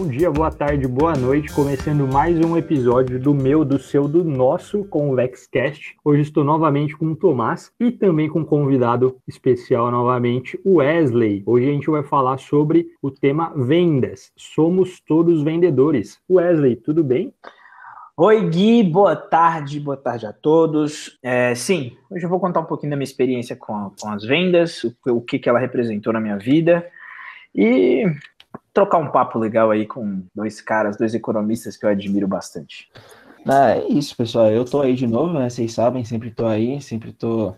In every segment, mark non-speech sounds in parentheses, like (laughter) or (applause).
Bom dia, boa tarde, boa noite. Começando mais um episódio do meu, do seu, do nosso com o Vexcast. Hoje estou novamente com o Tomás e também com um convidado especial novamente, o Wesley. Hoje a gente vai falar sobre o tema vendas. Somos todos vendedores. Wesley, tudo bem? Oi, Gui, boa tarde, boa tarde a todos. É, sim, hoje eu vou contar um pouquinho da minha experiência com, com as vendas, o, o que, que ela representou na minha vida e trocar um papo legal aí com dois caras, dois economistas que eu admiro bastante. Ah, é isso, pessoal. Eu tô aí de novo, né? Vocês sabem, sempre tô aí, sempre tô,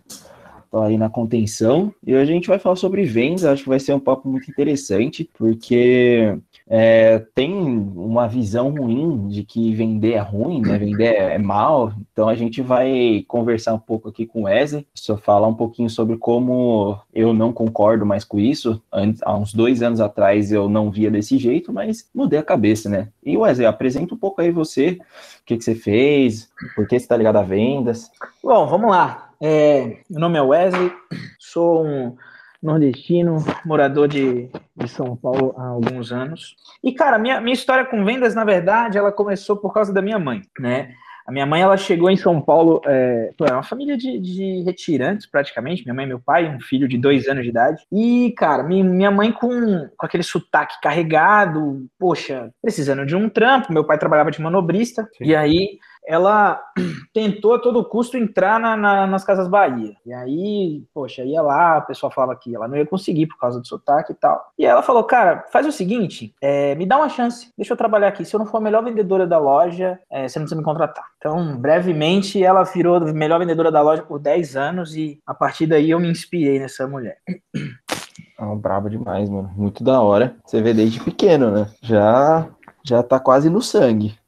tô aí na contenção. E hoje a gente vai falar sobre vendas. Acho que vai ser um papo muito interessante, porque é, tem uma visão ruim de que vender é ruim, né? Vender é mal. Então a gente vai conversar um pouco aqui com o Wesley, só falar um pouquinho sobre como eu não concordo mais com isso. Há uns dois anos atrás eu não via desse jeito, mas mudei a cabeça, né? E Wesley, apresenta um pouco aí você, o que, que você fez, por que você está ligado a vendas. Bom, vamos lá. É, meu nome é Wesley, sou um nordestino, morador de, de São Paulo há alguns anos. E, cara, minha, minha história com vendas, na verdade, ela começou por causa da minha mãe, né? A minha mãe, ela chegou em São Paulo, é, é uma família de, de, retirantes, praticamente. Minha mãe e meu pai, um filho de dois anos de idade. E, cara, minha mãe com, com aquele sotaque carregado, poxa, precisando de um trampo. Meu pai trabalhava de manobrista. Sim. E aí, ela (clears throat) tentou a todo custo entrar na, na, nas Casas Bahia. E aí, poxa, ia lá, o pessoal falava que ela não ia conseguir por causa do sotaque e tal. E ela falou, cara, faz o seguinte, é, me dá uma chance, deixa eu trabalhar aqui. Se eu não for a melhor vendedora da loja, é, você não precisa me contratar. Então, brevemente, ela virou a melhor vendedora da loja por 10 anos e a partir daí eu me inspirei nessa mulher. (clears throat) Ah, brabo demais, mano. Muito da hora. Você vê desde pequeno, né? Já, já tá quase no sangue.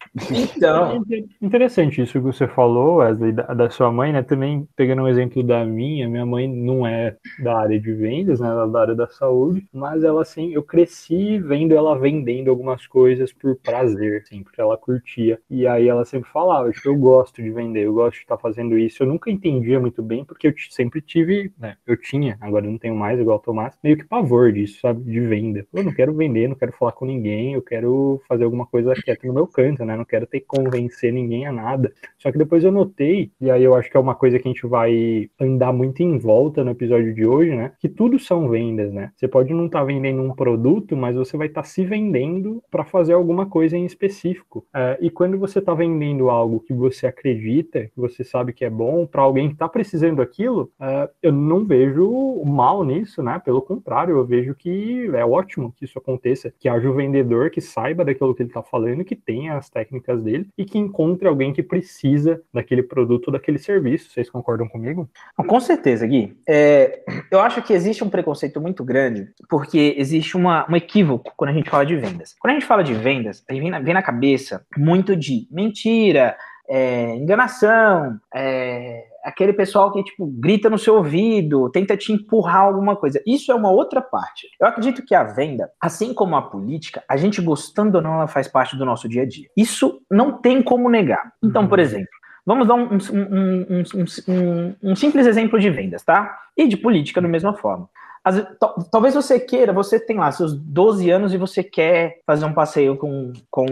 Então. Interessante isso que você falou, Wesley, da, da, sua mãe, né? Também pegando um exemplo da minha, minha mãe não é da área de vendas, né? Ela é da área da saúde, mas ela assim, eu cresci vendo ela vendendo algumas coisas por prazer, assim, porque ela curtia. E aí ela sempre falava, tipo, eu gosto de vender, eu gosto de estar fazendo isso. Eu nunca entendia muito bem, porque eu sempre tive, né? Eu tinha, agora eu não tenho mais, igual o Tomás, meio que pavor disso, sabe? De venda. Eu não quero vender, não quero falar com ninguém, eu quero fazer alguma coisa quieta no meu canto, né? não quero ter que convencer ninguém a nada. Só que depois eu notei, e aí eu acho que é uma coisa que a gente vai andar muito em volta no episódio de hoje, né? Que tudo são vendas, né? Você pode não estar tá vendendo um produto, mas você vai estar tá se vendendo para fazer alguma coisa em específico. É, e quando você está vendendo algo que você acredita, que você sabe que é bom, para alguém que está precisando daquilo, é, eu não vejo mal nisso, né? Pelo contrário, eu vejo que é ótimo que isso aconteça, que haja o vendedor que saiba daquilo que ele está falando, que tenha as técnicas técnicas dele e que encontre alguém que precisa daquele produto, daquele serviço. Vocês concordam comigo? Com certeza, Gui. É, eu acho que existe um preconceito muito grande porque existe uma, um equívoco quando a gente fala de vendas. Quando a gente fala de vendas, a gente vem na, vem na cabeça muito de mentira, é, enganação, é, aquele pessoal que tipo grita no seu ouvido, tenta te empurrar alguma coisa. Isso é uma outra parte. Eu acredito que a venda, assim como a política, a gente gostando ou não, ela faz parte do nosso dia a dia. Isso não tem como negar. Então, por uhum. exemplo, Vamos dar um, um, um, um, simples exemplo de vendas, tá? E de política da mesma forma. As, talvez você queira, você tem lá seus 12 anos e você quer fazer um passeio com, com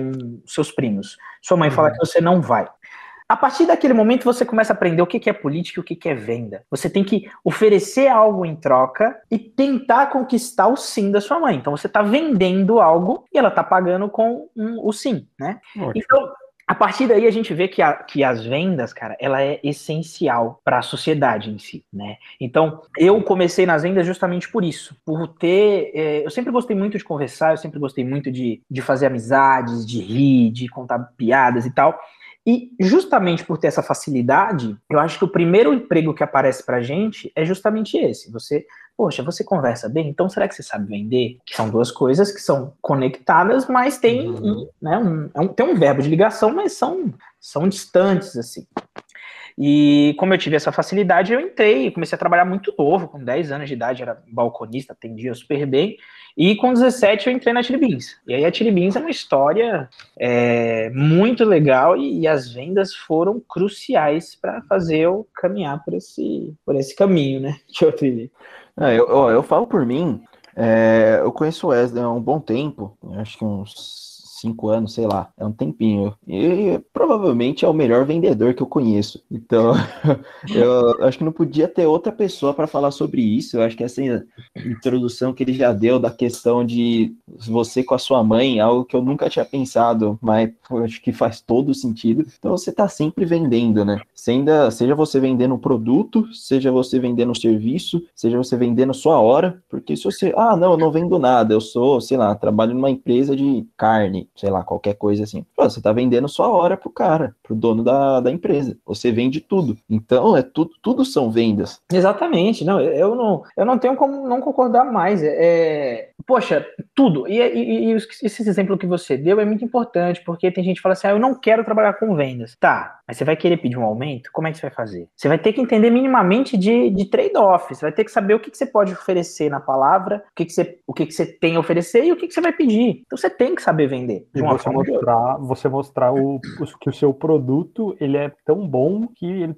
seus primos. Sua mãe fala uhum. que você não vai. A partir daquele momento você começa a aprender o que é política e o que é venda. Você tem que oferecer algo em troca e tentar conquistar o sim da sua mãe. Então você está vendendo algo e ela está pagando com um, o sim, né? Ótimo. Então a partir daí a gente vê que, a, que as vendas, cara, ela é essencial para a sociedade em si, né? Então, eu comecei nas vendas justamente por isso, por ter, é, eu sempre gostei muito de conversar, eu sempre gostei muito de, de fazer amizades, de rir, de contar piadas e tal. E justamente por ter essa facilidade, eu acho que o primeiro emprego que aparece pra gente é justamente esse. Você, poxa, você conversa bem, então será que você sabe vender? Que são duas coisas que são conectadas, mas tem uhum. um, né, um, é um, tem um verbo de ligação, mas são, são distantes, assim. E como eu tive essa facilidade, eu entrei, comecei a trabalhar muito novo, com 10 anos de idade, era balconista, atendia super bem. E com 17 eu entrei na Chili Beans. E aí a Chili Beans é uma história é, muito legal e, e, as vendas foram cruciais para fazer eu caminhar por esse, por esse caminho, né? (laughs) Que eu trilhei. É, eu, eu, eu falo por mim, é, eu conheço o Wesley há um bom tempo, acho que uns cinco anos, sei lá, é um tempinho. E provavelmente é o melhor vendedor que eu conheço. Então, (laughs) eu acho que não podia ter outra pessoa para falar sobre isso. Eu acho que essa introdução que ele já deu da questão de você com a sua mãe, algo que eu nunca tinha pensado, mas acho que faz todo sentido. Então, você está sempre vendendo, né? Seja, seja você vendendo um produto, seja você vendendo um serviço, seja você vendendo sua hora, porque se você, ah, não, eu não vendo nada, eu sou, sei lá, trabalho numa empresa de carne, sei lá, qualquer coisa assim. Pô, você tá vendendo sua hora pro cara, pro dono da, da empresa. Você vende tudo. Então, é tudo, tudo são vendas. Exatamente. Não, eu não, eu não tenho como não concordar mais. É, é poxa, tudo. E, e, e, esse exemplo que você deu é muito importante, porque tem gente que fala assim: ah, eu não quero trabalhar com vendas. Tá, mas você vai querer pedir um aumento? Como é que você vai fazer? Você vai ter que entender minimamente de, de trade-off. Você vai ter que saber o que, que você pode oferecer na palavra, o que, que, você, o que, que você tem a oferecer e o que, que você vai pedir. Então você tem que saber vender. De uma você forma mostrar, você mostrar o, que o seu produto ele é tão bom que ele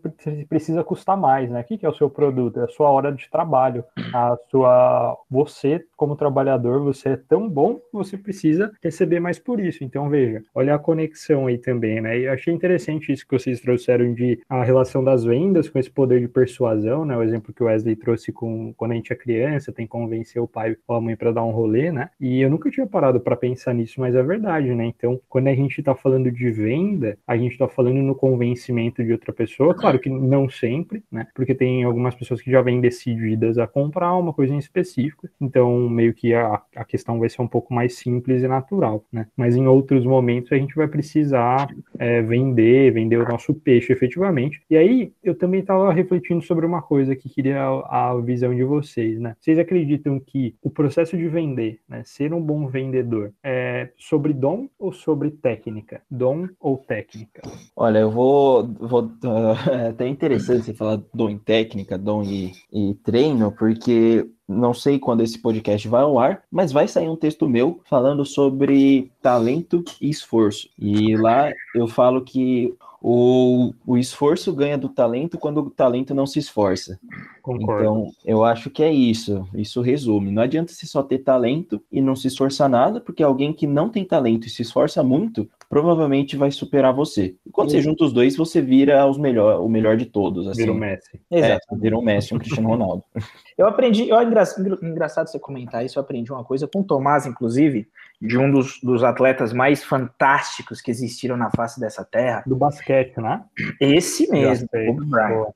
precisa custar mais, né? O que, que é o seu produto? É a sua hora de trabalho, a sua você como trabalhador, você é tão bom que você precisa receber mais por isso. Então veja, olha a conexão aí também, né? E eu achei interessante isso que vocês trouxeram de a relação das vendas com esse poder de persuasão, né? O exemplo que o Wesley trouxe com quando a gente é criança, tem que convencer o pai ou a mãe para dar um rolê, né? E eu nunca tinha parado para pensar nisso, mas é verdade, né? Então, quando a gente está falando de venda, a gente está falando no convencimento de outra pessoa, claro que não sempre, né? Porque tem algumas pessoas que já vêm decididas a comprar uma coisa em específico, então meio que a, a questão vai ser um pouco mais simples e natural, né? Mas em outros momentos a gente vai precisar é, vender, vender o nosso peixe efetivamente. E aí eu também estava refletindo sobre uma coisa que queria a, visão de vocês, né? Vocês acreditam que o processo de vender, né, ser um bom vendedor, é sobre dom ou sobre técnica? Dom ou técnica? Olha, eu vou, vou (laughs) é até interessante você falar dom e técnica, dom e, e treino, porque não sei quando esse podcast vai ao ar, mas vai sair um texto meu falando sobre talento e esforço. E lá eu falo que o, o esforço ganha do talento quando o talento não se esforça. Concordo. Então, eu acho que é isso. Isso resume. Não adianta você só ter talento e não se esforçar nada, porque alguém que não tem talento e se esforça muito, provavelmente vai superar você. E quando você junta os dois, você vira os melhor, o melhor de todos. Assim. Vira um Messi. Exato. É, vira um Messi, um Cristiano Ronaldo. (laughs) Eu aprendi, eu, engra, engraçado você comentar isso, eu aprendi uma coisa com o Tomás, inclusive, de um dos, dos atletas mais fantásticos que existiram na face dessa terra. Do basquete, né? Esse mesmo, Kobe Bryant.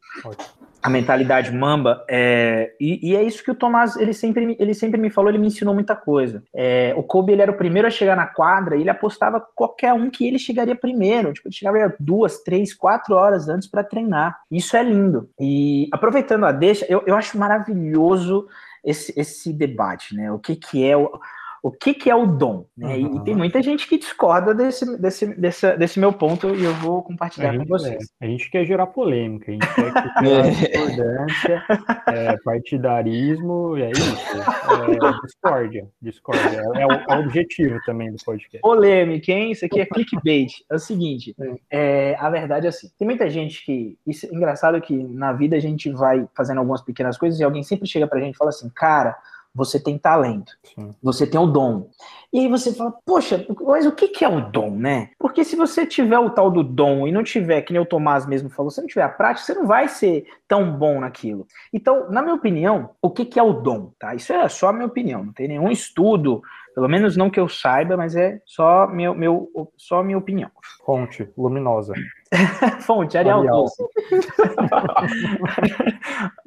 A mentalidade mamba, é, e, e, é isso que o Tomás, ele sempre, ele sempre me falou, ele me ensinou muita coisa. É, o Kobe, ele era o primeiro a chegar na quadra, e ele apostava qualquer um que ele chegaria primeiro, tipo, ele chegava duas, três, quatro horas antes para treinar. Isso é lindo. E aproveitando a deixa, eu, eu acho maravilhoso esse, esse debate, né? O que que é o o que, que é o dom. Né? Uhum. E, tem muita gente que discorda desse, desse, desse, desse meu ponto e eu vou compartilhar com vocês. É. A gente quer gerar polêmica, a gente quer (laughs) discordância, é, partidarismo, e é isso. É, discórdia, discórdia. É, o, é, o, objetivo também do podcast. Polêmica, hein? Isso aqui é clickbait. É o seguinte, é, a verdade é assim, tem muita gente que... Isso, é engraçado que na vida a gente vai fazendo algumas pequenas coisas e alguém sempre chega pra gente e fala assim, cara você tem talento, Sim. você tem o dom. E aí você fala, poxa, mas o que, é o dom, né? Porque se você tiver o tal do dom e não tiver, que nem o Tomás mesmo falou, se não tiver a prática, você não vai ser tão bom naquilo. Então, na minha opinião, o que, que é o dom, tá? Isso é só a minha opinião, não tem nenhum estudo, pelo menos não que eu saiba, mas é só meu, meu só minha opinião. Fonte luminosa. (laughs) Fonte, Arial, Arial. (laughs)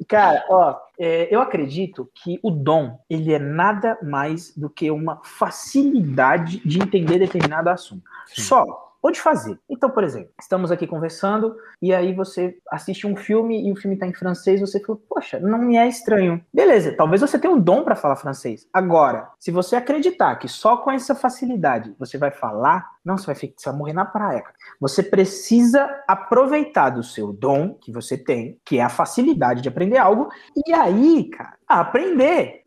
Cara, ó, é, eu acredito que o dom, ele é nada mais do que uma facilidade de entender determinado assunto. Sim. Só ou de fazer. Então, por exemplo, estamos aqui conversando e aí você assiste um filme e o filme está em francês, você fala, poxa, não me é estranho. Beleza, talvez você tenha um dom para falar francês. Agora, se você acreditar que só com essa facilidade você vai falar, não, você vai, ficar, vai morrer na praia. Você precisa aproveitar do seu dom que você tem, que é a facilidade de aprender algo, e aí, cara, aprender,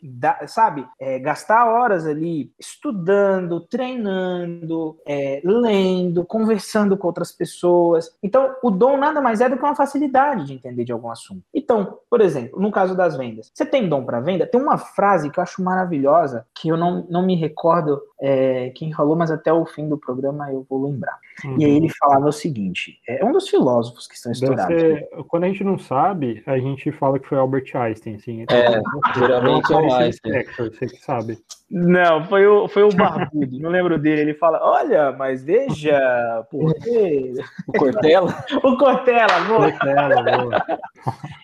sabe? É, gastar horas ali estudando, treinando, é, lendo, conversando com outras pessoas. Então, o dom nada mais é do que uma facilidade de entender de algum assunto. Então, por exemplo, no caso das vendas, você tem dom para venda? Tem uma frase que eu acho maravilhosa, que eu não, não me recordo é, quem falou, mas até o fim do programa eu vou lembrar. Uhum. E aí ele falava o seguinte: é um dos filósofos que estão estourados. Ser, quando a gente não sabe, a gente fala que foi Albert Einstein, assim. É, geralmente é o Einstein. Você que sabe. Não, foi o, foi o Barbudo, não lembro dele. Ele fala: Olha, mas veja, porque. O Cortella? (laughs) o Cortella, boa. Cortella, boa.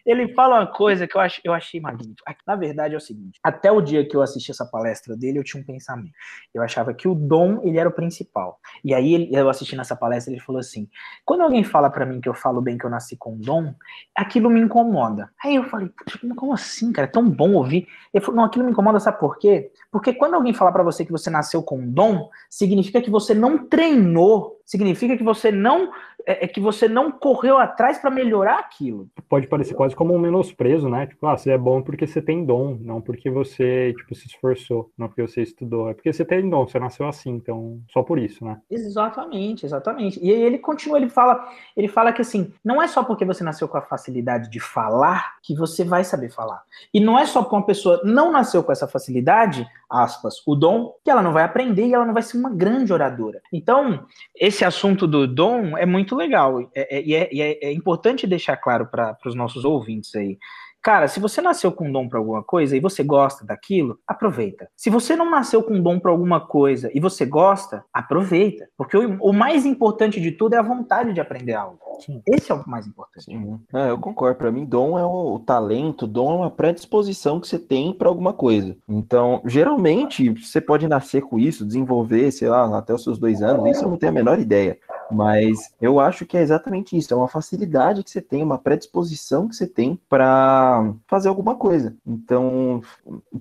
Ele fala uma coisa que eu, ach, eu achei magnífico. Na verdade é o seguinte: até o dia que eu assisti essa palestra dele, eu tinha um pensamento. Eu achava que o dom ele era o principal. E aí eu assisti nessa palestra, ele falou assim: quando alguém fala para mim que eu falo bem que eu nasci com dom, aquilo me incomoda. Aí eu falei: como assim, cara? É tão bom ouvir. Ele falou: não, aquilo me incomoda, sabe por quê? Porque quando alguém falar para você que você nasceu com dom, significa que você não treinou significa que você não é, é que você não correu atrás para melhorar aquilo. Pode parecer quase como um menosprezo, né? Tipo, ah, você é bom porque você tem dom, não porque você tipo se esforçou, não porque você estudou, é porque você tem dom, você nasceu assim, então só por isso, né? Exatamente, exatamente. E aí ele continua, ele fala, ele fala que assim, não é só porque você nasceu com a facilidade de falar que você vai saber falar. E não é só porque uma pessoa não nasceu com essa facilidade, aspas, o dom, que ela não vai aprender e ela não vai ser uma grande oradora. Então, esse assunto do dom é muito legal. É, é, é, é, é importante deixar claro para os nossos ouvintes aí. Cara, se você nasceu com dom para alguma coisa e você gosta daquilo, aproveita. Se você não nasceu com dom para alguma coisa e você gosta, aproveita. Porque o, o, mais importante de tudo é a vontade de aprender algo. Sim. Esse é o mais importante. Sim. É, eu concordo. Para mim, dom é o, o, talento, dom é uma predisposição que você tem para alguma coisa. Então, geralmente, você pode nascer com isso, desenvolver, sei lá, até os seus dois anos. Isso eu não tenho a menor ideia. Mas eu acho que é exatamente isso. É uma facilidade que você tem, uma predisposição que você tem para fazer alguma coisa. Então,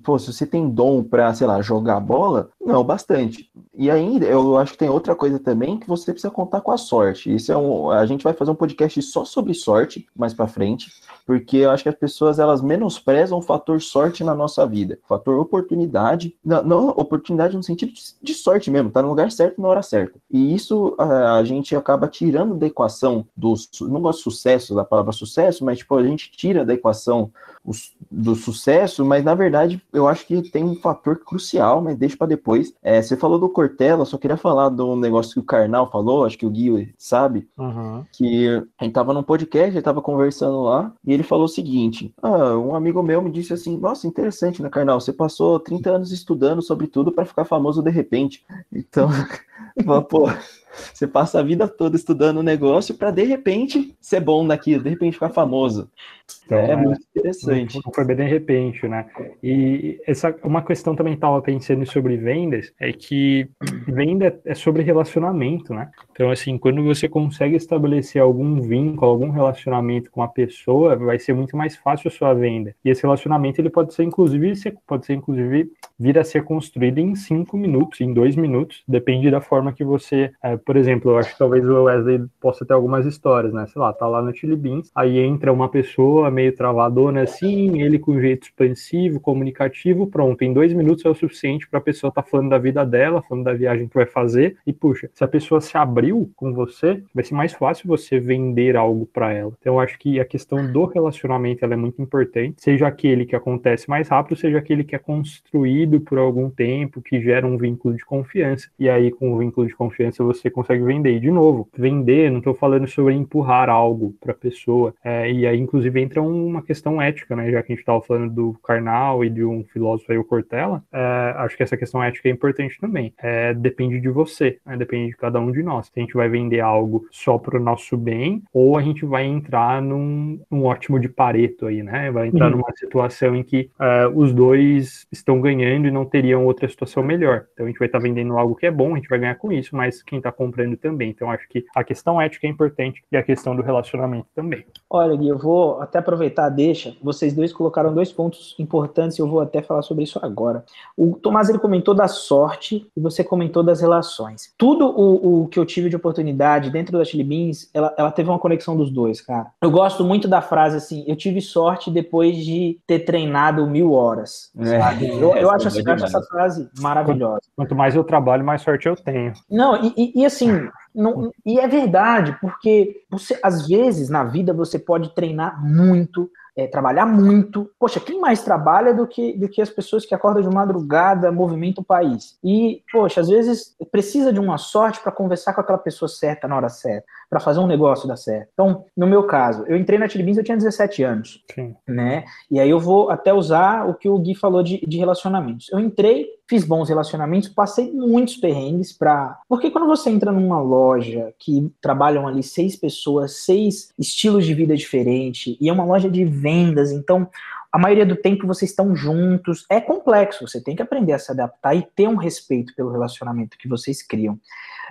pô, se você tem dom para, sei lá, jogar bola, não, bastante. E ainda, eu acho que tem outra coisa também que você precisa contar com a sorte. Isso é um, a gente vai fazer um podcast só sobre sorte mais para frente, porque eu acho que as pessoas elas menosprezam o fator sorte na nossa vida, o fator oportunidade, não, não oportunidade no sentido de, sorte mesmo, tá no lugar certo na hora certa. E isso a, a gente acaba tirando da equação do não gosto de sucesso da palavra sucesso, mas tipo a gente tira da equação do sucesso, mas na verdade eu acho que tem um fator crucial, mas deixa para depois. É, você falou do Cortella, só queria falar do negócio que o Karnal falou, acho que o Gui sabe, uhum. que a gente tava num podcast, ele tava conversando lá, e ele falou o seguinte: ah, um amigo meu me disse assim, nossa, interessante, né, Karnal? Você passou 30 anos estudando sobre tudo para ficar famoso de repente. Então, (laughs) pô, você passa a vida toda estudando um negócio para de repente ser bom naquilo, de repente ficar famoso. Então, é, é muito interessante. Não foi bem de repente, né? E essa uma questão também estava pensando sobre vendas é que venda é sobre relacionamento, né? Então, assim, quando você consegue estabelecer algum vínculo, algum relacionamento com a pessoa, vai ser muito mais fácil a sua venda. E esse relacionamento ele pode ser inclusive pode ser inclusive vir a ser construído em cinco minutos, em dois minutos, depende da forma que você é, por exemplo, eu acho que talvez o Wesley possa ter algumas histórias, né? Sei lá, tá lá no Chili Beans, aí entra uma pessoa meio travadona assim, ele com jeito expansivo, comunicativo, pronto, em dois minutos é o suficiente para a pessoa estar tá falando da vida dela, falando da viagem que vai fazer, e puxa, se a pessoa se abriu com você, vai ser mais fácil você vender algo para ela. Então, eu acho que a questão do relacionamento é muito importante, seja aquele que acontece mais rápido, seja aquele que é construído por algum tempo, que gera um vínculo de confiança, e aí com o vínculo de confiança você consegue vender. E, de novo, vender, não estou falando sobre empurrar algo para a pessoa. É, e aí, inclusive, entra uma questão ética, né? Já que a gente estava falando do Karnal e de um filósofo aí, o Cortella, é, acho que essa questão ética é importante também. É, depende de você, né? depende de cada um de nós. Se a gente vai vender algo só para o nosso bem, ou a gente vai entrar num, num ótimo de pareto aí, né? Vai entrar uhum. numa situação em que é, os dois estão ganhando e não teriam outra situação melhor. Então a gente vai estar tá vendendo algo que é bom, a gente vai ganhar com isso, mas quem está comprando também. Então, acho que a questão ética é importante e a questão do relacionamento também. Olha, Gui, eu vou até aproveitar, deixa. Vocês dois colocaram dois pontos importantes e eu vou até falar sobre isso agora. O Tomás ele comentou da sorte e você comentou das relações. Tudo o, o que eu tive de oportunidade dentro da Chili Beans, ela, ela teve uma conexão dos dois, cara. Eu gosto muito da frase assim: eu tive sorte depois de ter treinado mil horas. É, eu, eu, acho, assim, eu acho essa frase maravilhosa. Quanto mais eu trabalho, mais sorte eu tenho. Não, e, e, e assim, não, e é verdade, porque você, às vezes na vida você pode treinar muito, é, trabalhar muito. Poxa, quem mais trabalha do que, do que as pessoas que acordam de madrugada, movimentam o país? E, poxa, às vezes precisa de uma sorte para conversar com aquela pessoa certa na hora certa, para fazer um negócio dar certo. Então, no meu caso, eu entrei na Tilibins, eu tinha 17 anos, Sim. né? E aí eu vou até usar o que o Gui falou de, de relacionamentos. Eu entrei, fiz bons relacionamentos, passei muitos perrengues para. Porque quando você entra numa loja que trabalham ali seis pessoas, seis estilos de vida diferentes, e é uma loja de vendas, então a maioria do tempo vocês estão juntos. É complexo, você tem que aprender a se adaptar e ter um respeito pelo relacionamento que vocês criam.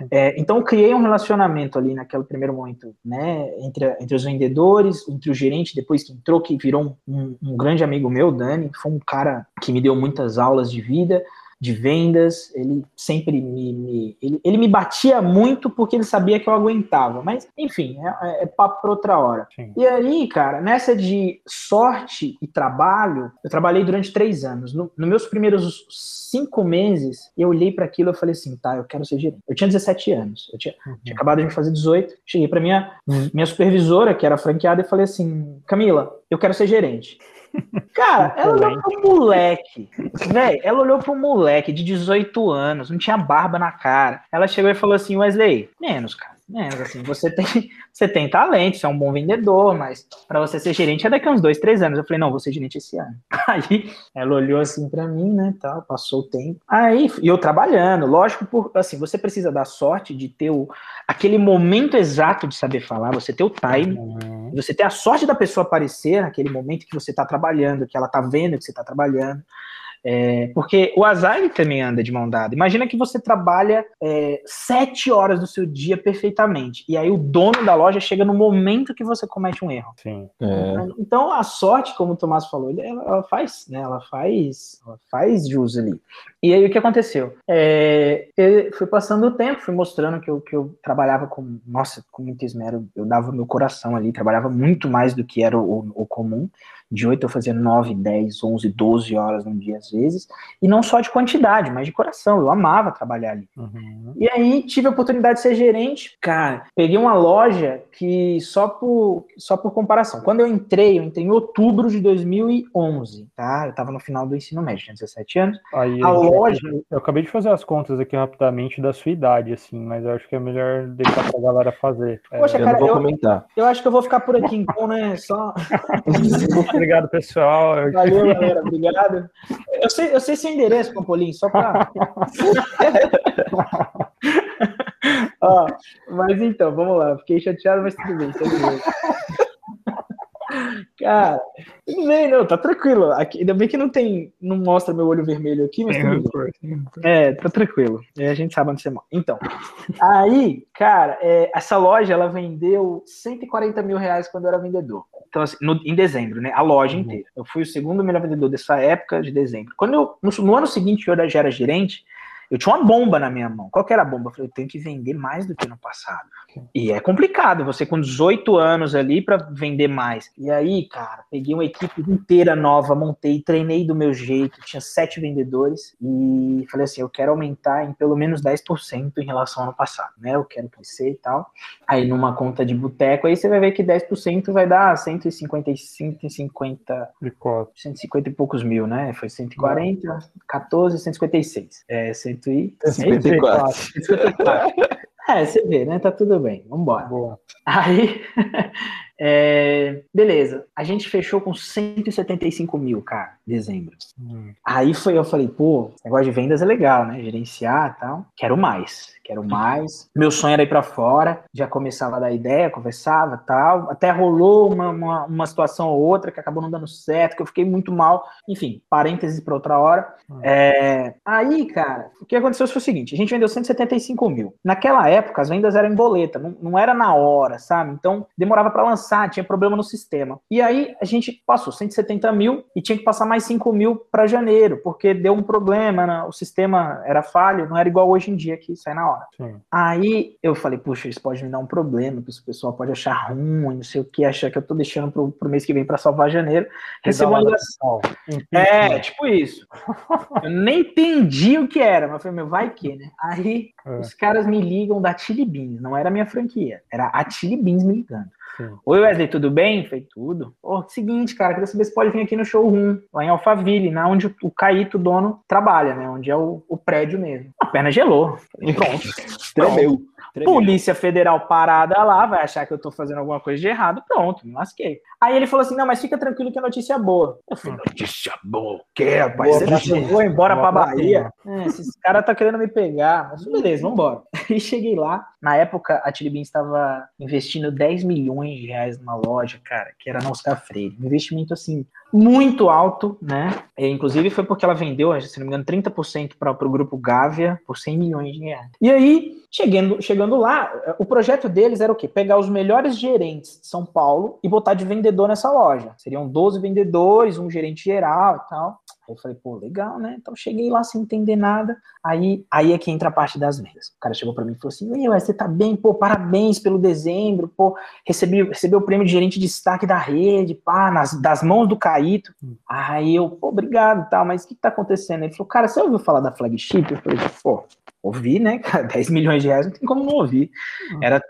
É, então, eu criei um relacionamento ali naquele primeiro momento, né, entre, entre os vendedores, entre o gerente, depois que entrou, que virou um, um, grande amigo meu, Dani, foi um cara que me deu muitas aulas de vida de vendas, ele sempre me, me ele, ele, me batia muito porque ele sabia que eu aguentava, mas enfim, é, é, papo para outra hora. Sim. E aí, cara, nessa de sorte e trabalho, eu trabalhei durante três anos. No, nos meus primeiros cinco meses, eu olhei para aquilo e falei assim, tá, eu quero ser gerente. Eu tinha 17 anos, eu tinha, uhum. tinha acabado de me fazer 18, cheguei para minha, minha supervisora, que era franqueada, e falei assim, Camila, eu quero ser gerente. Cara, (laughs) ela olhou pro moleque. Velho, ela olhou pro moleque de 18 anos, não tinha barba na cara. Ela chegou e falou assim: Wesley, menos, cara menos, assim, você tem, (laughs) você tem talento, você é um bom vendedor, mas para você ser gerente é daqui a uns dois, três anos. Eu falei, não, vou ser gerente esse ano. (laughs) Aí ela olhou assim para mim, né, tal, passou o tempo. Aí, e eu trabalhando, lógico, por, assim, você precisa dar sorte de ter o, aquele momento exato de saber falar, você ter o time, uhum. você ter a sorte da pessoa aparecer naquele momento que você tá trabalhando, que ela tá vendo que você tá trabalhando. É, porque o azar também anda de mão dada. Imagina que você trabalha é, sete horas do seu dia perfeitamente. E aí o dono da loja chega no momento que você comete um erro. Sim. É. Então a sorte, como o Tomás falou, ela faz, né? Ela faz, ela faz jus ali. E aí o que aconteceu? É, fui passando o tempo, fui mostrando que eu, que eu trabalhava com, nossa, com muito esmero, eu dava meu coração ali, trabalhava muito mais do que era o, o comum de 8 eu fazia 9, 10, 11, 12 horas num dia às vezes, e não só de quantidade, mas de coração, eu amava trabalhar ali. Uhum. E aí tive a oportunidade de ser gerente, cara, peguei uma loja que só por, só por comparação, quando eu entrei, eu entrei em outubro de 2011, tá? Eu tava no final do ensino médio, tinha 17 anos. Aí, a loja... Eu acabei de fazer as contas aqui rapidamente da sua idade, assim, mas eu acho que é melhor deixar pra galera fazer. Poxa, é, cara, eu, eu, eu acho que eu vou ficar por aqui então, né, só... (laughs) Obrigado, pessoal. Valeu, galera. Obrigado. Eu sei, eu sei seu endereço, Campolim, só para. (laughs) Ó, mas então, vamos lá. Fiquei chateado, mas tudo bem. Tudo bem. Cara, tudo bem, não, tá tranquilo. Aqui, ainda bem que não tem, não mostra meu olho vermelho aqui, mas tudo bem. É, tá tranquilo. É, a gente sabe onde você mora. Então, aí, cara, é, essa loja ela vendeu 140 mil reais quando eu era vendedor. Então, assim, no, em dezembro, né? A loja uhum. inteira. Eu fui o segundo melhor vendedor dessa época de dezembro. Quando eu, no, no ano seguinte, eu já era gerente, eu tinha uma bomba na minha mão. Qual que era a bomba? Eu falei, eu tenho que vender mais do que no passado. E é complicado, você com 18 anos ali para vender mais. E aí, cara, peguei uma equipe inteira nova, montei, treinei do meu jeito, tinha sete vendedores e falei assim, eu quero aumentar em pelo menos 10% em relação ao ano passado, né? Eu quero crescer e tal. Aí numa conta de boteco, aí você vai ver que 10% vai dar 155, 150, 150 e poucos mil, né? Foi 140, 14, 156. É, 100 154. 154. É, você vê, né? Tá tudo bem. Vambora. Boa. Aí, (laughs) É, beleza, a gente fechou com 175 mil, cara, dezembro. Hum. Aí foi, eu falei, pô, negócio de vendas é legal, né? Gerenciar e tal. Quero mais quero mais. Meu sonho era ir para fora, já começava a dar ideia, conversava tal. Até rolou uma, uma, uma, situação ou outra que acabou não dando certo, que eu fiquei muito mal. Enfim, parênteses para outra hora. Hum. É... Aí, cara, o que aconteceu foi o seguinte: a gente vendeu 175 mil. Naquela época, as vendas eram em boleta, não, não era na hora, sabe? Então demorava para lançar, tinha problema no sistema. E aí a gente passou 170 mil e tinha que passar mais 5 mil para janeiro, porque deu um problema, né? o sistema era falho, não era igual hoje em dia que sai na hora. Sim. Aí eu falei, puxa, isso pode me dar um problema, que o pessoal pode achar ruim, não sei o que, achar que eu tô deixando pro, pro mês que vem para salvar janeiro. Recebo uma ligação. É, tipo isso. eu nem entendi o que era, mas falei, meu, vai que, né? Aí é. os caras me ligam da Chili Beans, não era a minha franquia, era a Chili Beans me ligando. Sim. Oi, Wesley, tudo bem? Falei, tudo. Pô, seguinte, cara, queria saber se pode vir aqui no showroom, lá em Alphaville, na onde o Caíto, dono, trabalha, né? Onde é o, o prédio mesmo. A perna gelou. Pronto. Tremeu. Tremeu. Polícia Federal parada lá, vai achar que eu tô fazendo alguma coisa de errado. Pronto, me lasquei. Aí ele falou assim: não, mas fica tranquilo que a notícia é boa. Eu falei, notícia boa, o quê, rapaz? Você vou embora boa pra Bahia. É, esses caras tá querendo me pegar. Mas beleza, vambora. (laughs) Aí cheguei lá. Na época, a Tilibin estava investindo 10 milhões de reais numa loja, cara, que era na Oscar Freire. Um investimento assim, muito alto, né? E, inclusive foi porque ela vendeu, se não me engano, 30% para o grupo Gávea por 100 milhões de reais. E aí, chegando, chegando lá, o projeto deles era o quê? Pegar os melhores gerentes de São Paulo e botar de vendedor nessa loja. Seriam 12 vendedores, um gerente geral e tal. Aí eu falei, pô, legal, né? Então cheguei lá sem entender nada. Aí, aí é que entra a parte das vendas. O cara chegou para mim e falou assim: Meu, você tá bem, pô, parabéns pelo dezembro, pô, recebi, recebi o prêmio de gerente de destaque da rede, pá, nas, das mãos do Caíto. Hum. Aí eu, pô, obrigado tal, mas o que, que tá acontecendo? Ele falou, cara, você ouviu falar da flagship? Eu falei, pô, ouvi, né, cara? (laughs) 10 milhões de reais não tem como não ouvir. Hum. Era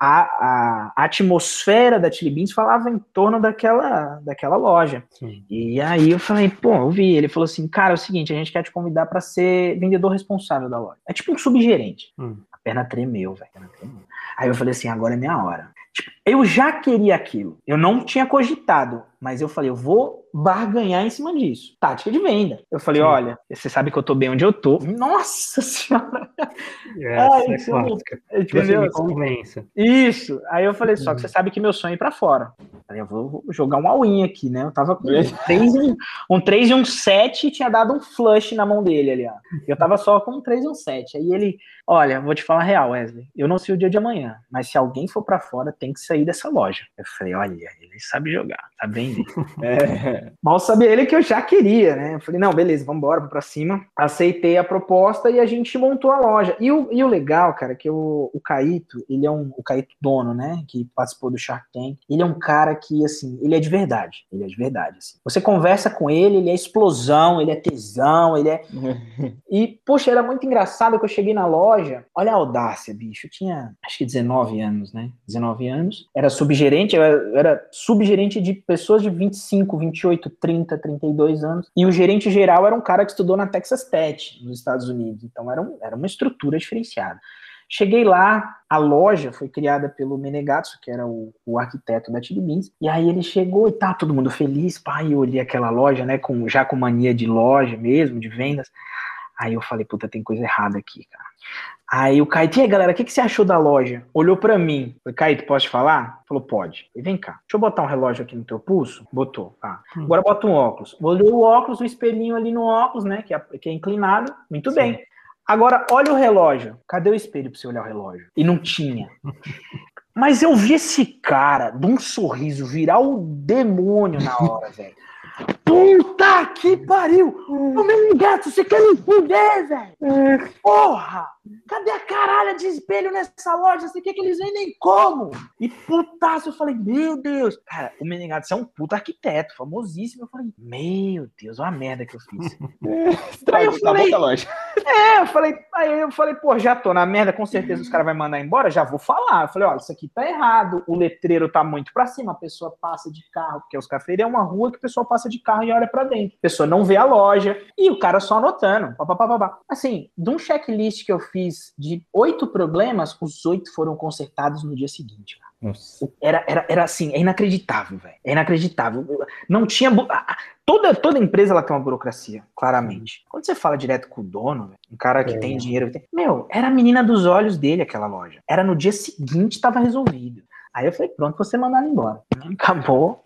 a, a, atmosfera da Chili Beans falava em torno daquela, daquela loja. Sim. E aí eu falei, pô, eu vi. Ele falou assim, cara, é o seguinte, a gente quer te convidar para ser vendedor responsável da loja. É tipo um subgerente. Hum. A perna tremeu, velho. Aí eu falei assim, agora é minha hora. Tipo, eu já queria aquilo. Eu não tinha cogitado, mas eu falei, eu vou barganhar em cima disso. Tática de venda. Eu falei, Sim. olha, você sabe que eu tô bem onde eu tô. Nossa (laughs) senhora! Essa Ai, é clássica. Tipo assim, entendeu? convença. Isso. Aí eu falei, só que você sabe que meu sonho é ir pra fora. Aí eu vou jogar um all-in aqui, né? Eu tava com um (laughs) 3, e, um 3 e um 7 e tinha dado um flush na mão dele ali, ó. Eu tava só com um 3 e um 7. Aí ele, olha, vou te falar a real, Wesley. Eu não sei o dia de amanhã, mas se alguém for para fora, tem que sair dessa loja. Eu falei, olha, ele sabe jogar, tá bem. (laughs) é. Mal sabia ele que eu já queria, né? Eu falei, não, beleza, vamos embora, pra cima. Aceitei a proposta e a gente montou a loja. E o, e o legal, cara, que o, o Caíto, ele é um, o Caíto dono, né, que participou do Shark Tank, ele é um cara que, assim, ele é de verdade. Ele é de verdade, assim. Você conversa com ele, ele é explosão, ele é tesão, ele é... (laughs) e, poxa, era muito engraçado que eu cheguei na loja, olha a audácia, bicho. Eu tinha, acho que 19 anos, né? 19 anos. Era subgerente, eu era, eu era subgerente de pessoas de 25, 28, 30, 32 anos. E o gerente geral era um cara que estudou na Texas Tech, nos Estados Unidos. Então era, um, era uma estrutura diferenciada. Cheguei lá, a loja foi criada pelo Menegatsu, que era o, o arquiteto da Chili Beans, e aí ele chegou e tá todo mundo feliz, pai, eu olhei aquela loja, né, com, já com mania de loja mesmo, de vendas, aí eu falei, puta, tem coisa errada aqui, cara. Aí o Caio, e aí, galera, o que, que você achou da loja? Olhou para mim. Falei, Caio, posso te falar? Falou, pode. Falei, vem cá, deixa eu botar um relógio aqui no teu pulso. Botou, tá. Hum. Agora bota um óculos. Olhou o óculos, o espelhinho ali no óculos, né, que é, que é inclinado. Muito Sim. bem. Agora, olha o relógio. Cadê o espelho pra você olhar o relógio? E não tinha. (laughs) Mas eu vi esse cara de um sorriso virar o demônio na hora, velho. Puta que pariu! O meu gato, você quer me fuder, velho? Porra! Cadê a caralha de espelho nessa loja? Você quer que eles vendem como? E putaço, eu falei, meu Deus. Cara, o Menegato é um puta arquiteto, famosíssimo. Eu falei, meu Deus, olha a merda que eu fiz. (laughs) aí eu falei, loja. É, eu falei, aí eu falei, pô, já tô na merda, com certeza os caras vão mandar embora, já vou falar. Eu falei, olha, isso aqui tá errado, o letreiro tá muito pra cima, a pessoa passa de carro, porque os cafeiros é uma rua que o pessoal passa de carro e olha pra dentro. A pessoa não vê a loja, e o cara só anotando. Pá, pá, pá, pá. Assim, de um checklist que eu fiz de oito problemas, os oito foram consertados no dia seguinte. Nossa. Era, era, era assim, é inacreditável, velho. É inacreditável. Não tinha. Toda, toda empresa ela tem uma burocracia, claramente. Quando você fala direto com o dono, um cara que é. tem dinheiro. Meu, era a menina dos olhos dele aquela loja. Era no dia seguinte, estava resolvido. Aí eu falei, pronto, você mandar embora. Acabou.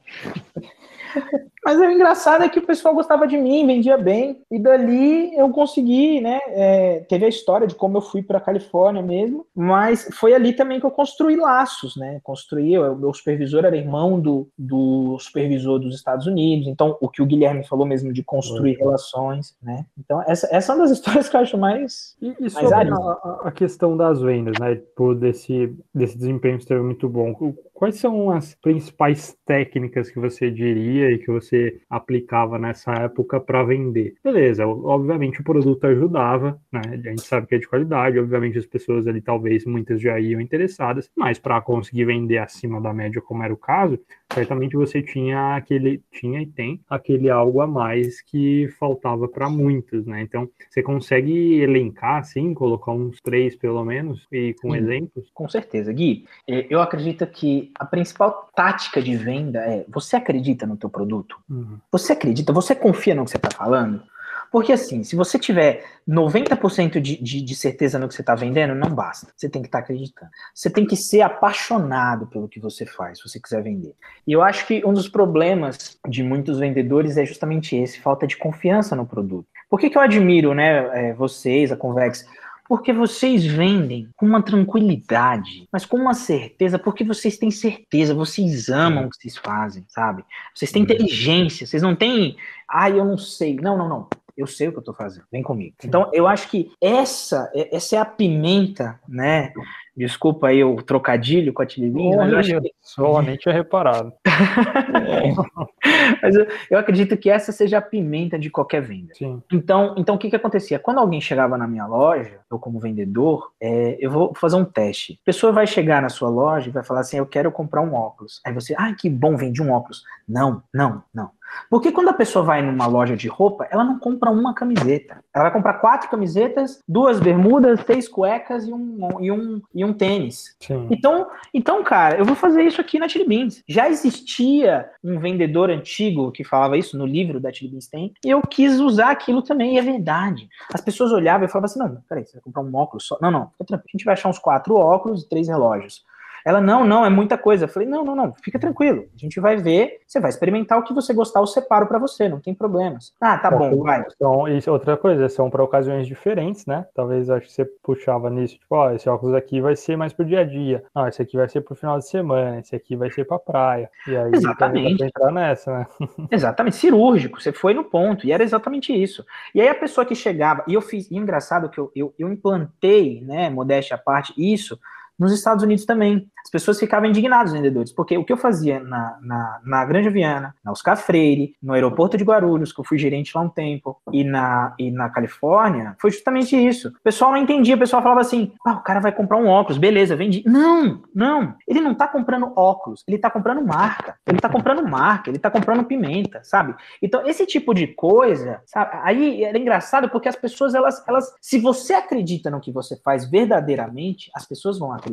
Mas o engraçado é que o pessoal gostava de mim, vendia bem, e dali eu consegui, né? É, teve a história de como eu fui para a Califórnia mesmo, mas foi ali também que eu construí laços, né? Construí, o meu supervisor era irmão do, do supervisor dos Estados Unidos, então o que o Guilherme falou mesmo de construir uhum. relações, né? Então essa, essa é uma das (laughs) histórias que eu acho mais. E, e mais a, a, questão das vendas, né? Por desse, desse desempenho que esteve muito bom. Quais são as principais técnicas que você diria e que você aplicava nessa época para vender? Beleza, obviamente o produto ajudava, né? A gente sabe que é de qualidade, obviamente as pessoas ali talvez muitas já iam interessadas, mas para conseguir vender acima da média, como era o caso, certamente você tinha aquele, tinha e tem aquele algo a mais que faltava para muitos, né? Então você consegue elencar assim, colocar uns três pelo menos e com Sim, exemplos? Com certeza, Gui. Eu acredito que a principal tática de venda é: você acredita no teu produto? Uhum. Você acredita? Você confia no que você está falando? Porque assim, se você tiver 90% de, de, de, certeza no que você está vendendo, não basta. Você tem que estar tá acreditando. Você tem que ser apaixonado pelo que você faz, se você quiser vender. E eu acho que um dos problemas de muitos vendedores é justamente esse, falta de confiança no produto. Por que, que eu admiro né, é, vocês, a Convex? Porque vocês vendem com uma tranquilidade, mas com uma certeza, porque vocês têm certeza, vocês amam o que vocês fazem, sabe? Vocês têm inteligência, vocês não têm, ah, eu não sei. Não, não, não eu sei o que eu estou fazendo, vem comigo. Então, eu acho que essa, essa é a pimenta, né? Desculpa aí o trocadilho com a Tilibins, mas eu acho que... Só, nem tinha reparado. é. (laughs) Mas eu, eu, acredito que essa seja a pimenta de qualquer venda. Sim. Então, então, o que que acontecia? Quando alguém chegava na minha loja, eu como vendedor, é, eu vou fazer um teste. A pessoa vai chegar na sua loja e vai falar assim, eu quero comprar um óculos. Aí você, ah, que bom, vendi um óculos. Não, não, não. Porque quando a pessoa vai numa loja de roupa, ela não compra uma camiseta. Ela vai comprar quatro camisetas, duas bermudas, três cuecas e um, e um, e um tênis. Então, então, cara, eu vou fazer isso aqui na Chili Beans. Já existia um vendedor antigo que falava isso no livro da Chili Beans tem, e eu quis usar aquilo também, e é verdade. As pessoas olhavam e falavam assim: não, peraí, você vai comprar um óculos só? Não, não, fica tranquilo. A gente vai achar uns quatro óculos e três relógios. Ela, não, não, é muita coisa. Eu falei, não, não, não, fica tranquilo. A gente vai ver, você vai experimentar o que você gostar, eu separo para você, não tem problemas. Ah, tá bom, vai. Então, isso, outra coisa, são para ocasiões diferentes, né? Talvez acho que você puxava nisso, tipo, ó, esse óculos aqui vai ser mais pro dia a dia. Não, esse aqui vai ser pro final de semana, esse aqui vai ser pra praia. E aí exatamente. entrar nessa, né? (laughs) Exatamente, cirúrgico, você foi no ponto, e era exatamente isso. E aí a pessoa que chegava, e eu fiz, e engraçado que eu, eu, eu implantei, né, modéstia à parte, isso nos Estados Unidos também. As pessoas ficavam indignadas, os vendedores, porque o que eu fazia na, na, na Granja Viana, na Oscar Freire, no aeroporto de Guarulhos, que eu fui gerente lá um tempo, e na, e na Califórnia, foi justamente isso. O pessoal não entendia, o pessoal falava assim: ah, o cara vai comprar um óculos, beleza, vendi. Não, não. Ele não tá comprando óculos, ele tá comprando marca. Ele tá comprando marca, ele tá comprando pimenta, sabe? Então, esse tipo de coisa, sabe? Aí era engraçado porque as pessoas, elas, elas, se você acredita no que você faz verdadeiramente, as pessoas vão acreditar.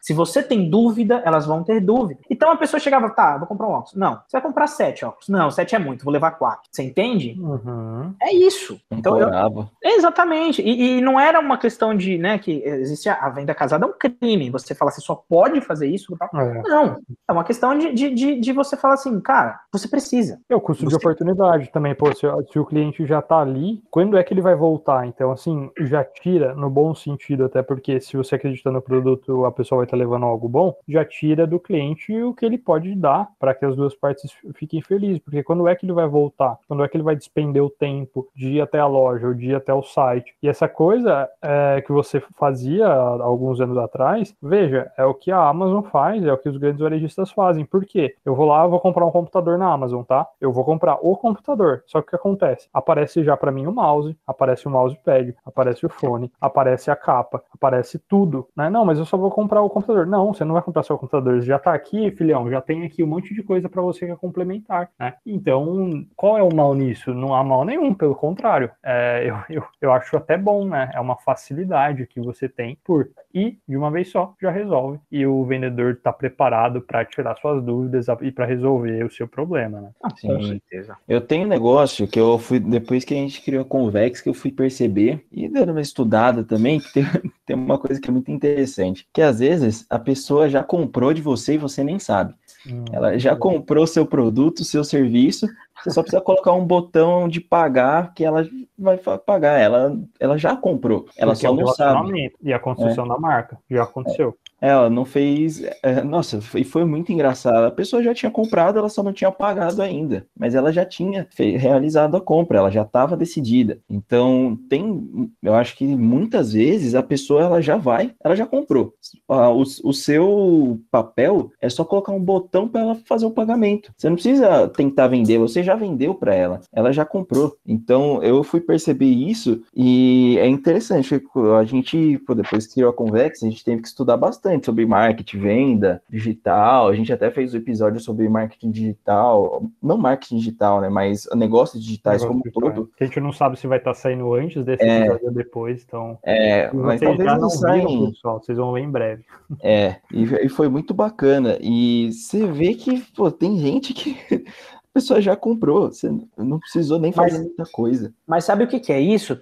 Se você tem dúvida, elas vão ter dúvida. Então a pessoa chegava, tá, vou comprar um óculos. Não, você vai comprar sete óculos. Não, sete é muito, vou levar quatro. Você entende? Uhum. É isso. Então, eu, exatamente. E, e, não era uma questão de, né, que existe a, a venda casada é um crime. Você fala, você só pode fazer isso? É. Não. É uma questão de, de, de, de, você falar assim, cara, você precisa. É o custo você... de oportunidade também. Pô, se, se o cliente já tá ali, quando é que ele vai voltar? Então, assim, já tira no bom sentido, até porque se você acredita no produto, a pessoa vai estar levando algo bom, já tira do cliente o que ele pode dar para que as duas partes fiquem felizes. Porque quando é que ele vai voltar? Quando é que ele vai despender o tempo de ir até a loja ou de ir até o site? E essa coisa é, que você fazia alguns anos atrás, veja, é o que a Amazon faz, é o que os grandes varejistas fazem. Por quê? Eu vou lá, vou comprar um computador na Amazon, tá? Eu vou comprar o computador. Só que o que acontece? Aparece já para mim o mouse, aparece o mousepad, aparece o fone, aparece a capa, aparece tudo, né? Não, mas eu só vou comprar o computador. Não, você não vai comprar seu computador, já tá aqui, filhão, já tem aqui um monte de coisa para você que é complementar, né? Então, qual é o mal nisso? Não há mal nenhum, pelo contrário. É, eu, eu, eu acho até bom, né? É uma facilidade que você tem por ir de uma vez só, já resolve. E o vendedor está preparado para tirar suas dúvidas e para resolver o seu problema, né? Ah, com certeza. Eu tenho um negócio que eu fui, depois que a gente criou a Convex, que eu fui perceber, e dando uma estudada também, que tem, (laughs) tem uma coisa que é muito interessante, que às vezes a pessoa já comprou de você e você nem sabe. Hum, ela já comprou seu produto, seu serviço, você só precisa colocar um botão de pagar que ela vai pagar. Ela, ela já comprou, ela Porque só é não sabe. E a construção é. da marca já aconteceu. Ela não fez. É, nossa, foi, foi muito engraçado. A pessoa já tinha comprado, ela só não tinha pagado ainda. Mas ela já tinha realizado a compra, ela já estava decidida. Então, tem. Eu acho que muitas vezes a pessoa ela já vai, ela já comprou. O, o seu papel é só colocar um botão para ela fazer o pagamento. Você não precisa tentar vender, você já vendeu para ela, ela já comprou. Então, eu fui perceber isso e é interessante. A gente, depois que criou a Convex, a gente teve que estudar bastante sobre marketing, venda digital. A gente até fez um episódio sobre marketing digital, não marketing digital, né? Mas negócios digitais Negócio como digital. todo. A gente não sabe se vai estar saindo antes desse é, episódio ou depois, então. É, mas talvez não. Pessoal, vocês vão ver em breve. (laughs) É, e, e foi muito bacana. E você vê que pô, tem gente que pessoa já comprou, você não precisou nem fazer mas, muita coisa. Mas sabe o que, que é isso,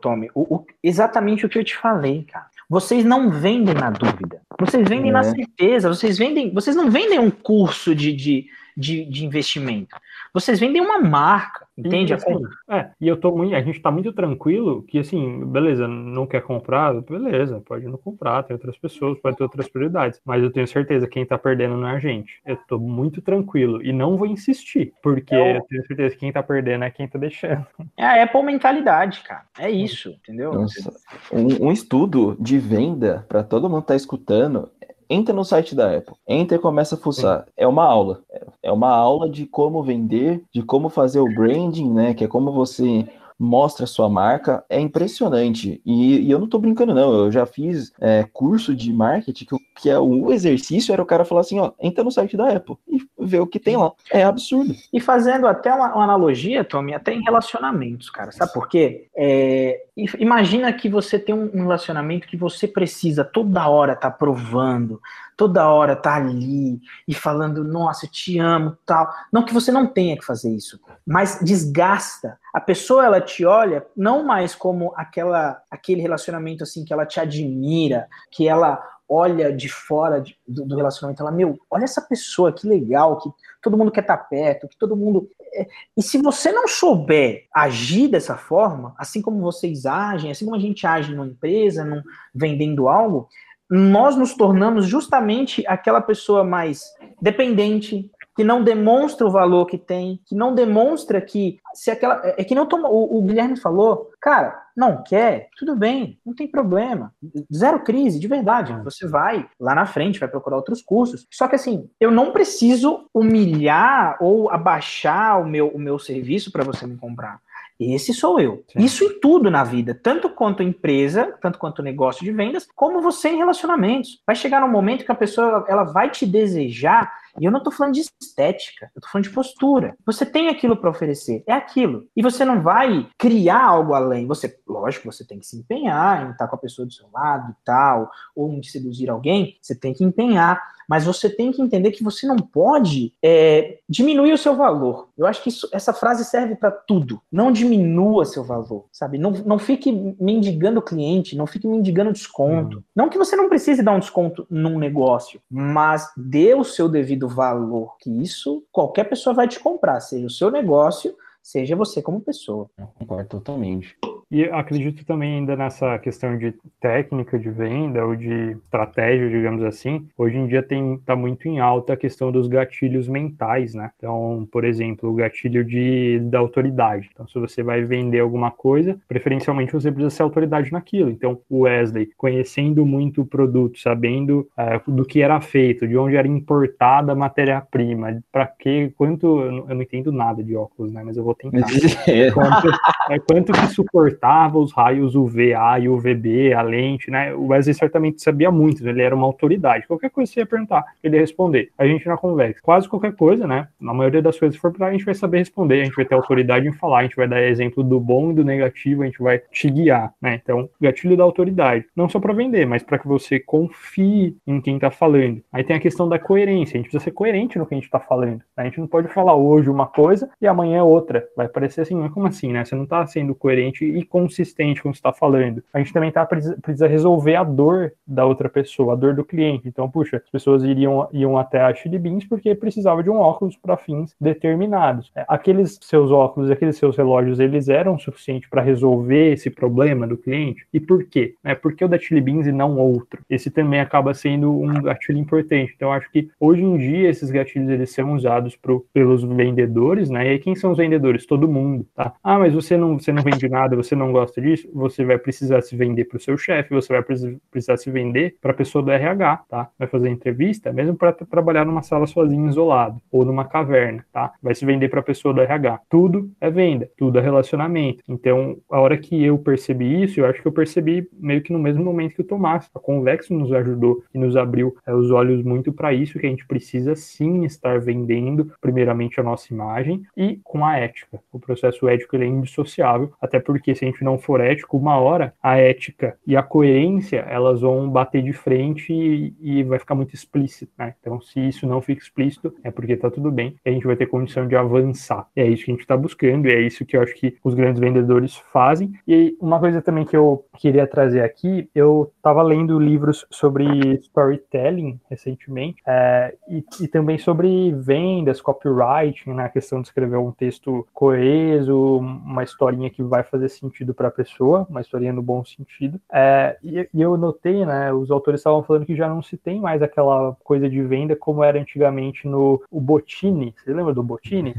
Tommy? O, o, exatamente o que eu te falei, cara. Vocês não vendem na dúvida. Vocês vendem é. na certeza. Vocês vendem. Vocês não vendem um curso de, de, de, de investimento. Vocês vendem uma marca, entende? E, assim, é, e eu tô muito, a gente tá muito tranquilo que, assim, beleza, não quer comprar, beleza, pode não comprar, tem outras pessoas, pode ter outras prioridades. Mas eu tenho certeza que quem tá perdendo não é a gente. Eu tô muito tranquilo e não vou insistir, porque é eu tenho certeza que quem tá perdendo é quem tá deixando. (laughs) É a Apple mentalidade, cara. É isso, entendeu? Nossa, um, um estudo de venda, para todo mundo tá escutando, entra no site da Apple, entra e começa a fuçar. Sim. É uma aula. É uma aula de como vender, de como fazer o branding, né? Que é como você mostra a sua marca, é impressionante. E, e eu não tô brincando, não. Eu já fiz é, curso de marketing que, que é o exercício era o cara falar assim: ó, entra no site da Apple e vê o que tem lá. É absurdo. E fazendo até uma, uma analogia, Tommy, até em relacionamentos, cara. Sabe por quê? É, imagina que você tem um relacionamento que você precisa toda hora tá provando, toda hora tá ali e falando, nossa, eu te amo, tal. Não que você não tenha que fazer isso, mas desgasta. A pessoa ela te olha não mais como aquela aquele relacionamento assim que ela te admira, que ela olha de fora de, do, do, relacionamento, ela, meu, olha essa pessoa, que legal, que todo mundo quer estar tá perto, que todo mundo. É... E se você não souber agir dessa forma, assim como vocês agem, assim como a gente age numa empresa, num, vendendo algo, nós nos tornamos justamente aquela pessoa mais dependente, que não demonstra o valor que tem, que não demonstra que se aquela é, é que não toma, o, o, Guilherme falou, cara, não quer, tudo bem, não tem problema, zero crise, de verdade, você vai lá na frente, vai procurar outros cursos. Só que assim, eu não preciso humilhar ou abaixar o meu, o meu serviço para você me comprar. Esse sou eu. Sim. Isso em tudo na vida, tanto quanto empresa, tanto quanto negócio de vendas, como você em relacionamentos. Vai chegar um momento que a pessoa ela vai te desejar e eu não estou falando de estética, eu estou falando de postura. Você tem aquilo para oferecer, é aquilo. E você não vai criar algo além. Você, lógico, você tem que se empenhar em estar com a pessoa do seu lado e tal, ou em seduzir alguém, você tem que empenhar mas você tem que entender que você não pode é, diminuir o seu valor. Eu acho que isso, essa frase serve para tudo. Não diminua seu valor, sabe? Não, não fique mendigando o cliente, não fique mendigando desconto. Uhum. Não que você não precise dar um desconto num negócio, mas dê o seu devido valor, que isso qualquer pessoa vai te comprar, seja o seu negócio, seja você como pessoa. Eu concordo totalmente. E acredito também ainda nessa questão de técnica de venda ou de estratégia, digamos assim. Hoje em dia tem tá muito em alta a questão dos gatilhos mentais, né? Então, por exemplo, o gatilho de da autoridade. Então, se você vai vender alguma coisa, preferencialmente você precisa ser autoridade naquilo. Então, o Wesley, conhecendo muito o produto, sabendo é, do que era feito, de onde era importada a matéria-prima, para que, quanto, eu não entendo nada de óculos, né? Mas eu vou tentar. (laughs) quanto, é, quanto que suportar os raios UVA e UVB, a lente, né? O Wesley certamente sabia muito, ele era uma autoridade. Qualquer coisa que você ia perguntar, ele ia responder. A gente na conversa, quase qualquer coisa, né? Na maioria das coisas, se for pra a gente vai saber responder, a gente vai ter autoridade em falar, a gente vai dar exemplo do bom e do negativo, a gente vai te guiar, né? Então, gatilho da autoridade, não só para vender, mas para que você confie em quem tá falando. Aí tem a questão da coerência, a gente precisa ser coerente no que a gente tá falando. A gente não pode falar hoje uma coisa e amanhã outra. Vai parecer assim, mas como assim, né? Você não tá sendo coerente e consistente com o que você tá falando. A gente também tá, precisa resolver a dor da outra pessoa, a dor do cliente. Então, puxa, as pessoas iriam, iam até a Chili Beans porque precisava de um óculos para fins determinados. É, aqueles seus óculos, aqueles seus relógios, eles eram suficientes para resolver esse problema do cliente? E por quê? É, por que o da Chili Beans e não outro? Esse também acaba sendo um gatilho importante. Então, acho que hoje em dia esses gatilhos eles são usados pro, pelos vendedores, né? E quem são os vendedores? Todo mundo, tá? Ah, mas você não, você não vende nada, você não gosta disso, você vai precisar se vender para o seu chefe, você vai precisar se vender para a pessoa do RH, tá? Vai fazer entrevista, mesmo para trabalhar numa sala sozinho, isolado, ou numa caverna, tá? Vai se vender para a pessoa do RH. Tudo é venda, tudo é relacionamento. Então, a hora que eu percebi isso, eu acho que eu percebi meio que no mesmo momento que o Tomás. A Convexo nos ajudou e nos abriu é, os olhos muito para isso, que a gente precisa sim estar vendendo, primeiramente, a nossa imagem e com a ética. O processo ético ele é indissociável, até porque se a gente não for ético, uma hora a ética e a coerência elas vão bater de frente e, e vai ficar muito explícito, né? Então, se isso não fica explícito, é porque tá tudo bem a gente vai ter condição de avançar. E é isso que a gente está buscando, e é isso que eu acho que os grandes vendedores fazem. E uma coisa também que eu queria trazer aqui, eu estava lendo livros sobre storytelling recentemente, é, e, e, também sobre vendas, copywriting, na né, questão de escrever um texto coeso, uma historinha que vai fazer sentido para a pessoa, uma historinha no bom sentido. É, e, e, eu notei, né, os autores estavam falando que já não se tem mais aquela coisa de venda como era antigamente no o Botini. Você lembra do Botini?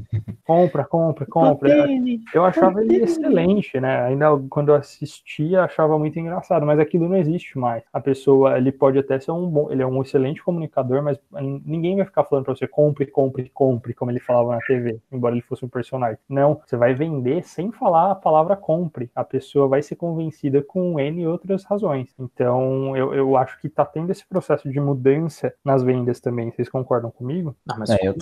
Compra, compra, compra. Botini, eu achava Botini. ele excelente, né? Ainda quando eu assistia, achava muito engraçado, mas aquilo não existe mais. A pessoa, ele pode até ser um bom, ele é um excelente comunicador, mas ninguém vai ficar falando para você compre, compre, compre, como ele falava na TV, embora ele fosse um personagem. Não, você vai vender sem falar a palavra compre. A pessoa vai ser convencida com N e outras razões. Então, eu, eu acho que tá tendo esse processo de mudança nas vendas também. Vocês concordam comigo? Não, mas é, eu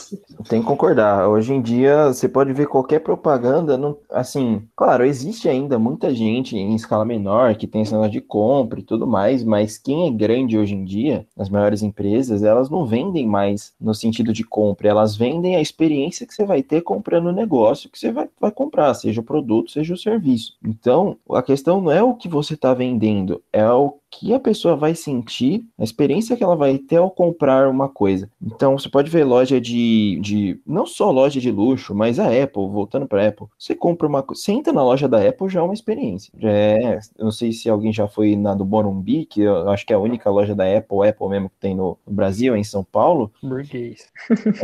tenho que concordar. Hoje em dia, você pode ver qualquer propaganda, não, assim, claro, existe ainda muita gente em escala menor que tem esse negócio de compra e tudo mais, mas quem é grande hoje em dia, as maiores empresas, elas não vendem mais no sentido de compra, elas vendem a experiência que você vai ter comprando o negócio que você vai, vai comprar, seja o produto, seja o serviço. Então, a questão não é o que você está vendendo, é o que a pessoa vai sentir, a experiência que ela vai ter ao comprar uma coisa. Então, você pode ver loja de, de não só loja de luxo, mas a Apple, voltando para Apple, você compra uma você entra na loja da Apple já é uma experiência. Já é, eu não sei se alguém já foi na do Morumbi, que eu acho que é a única loja da Apple, Apple mesmo que tem no, Brasil, em São Paulo. Burguês.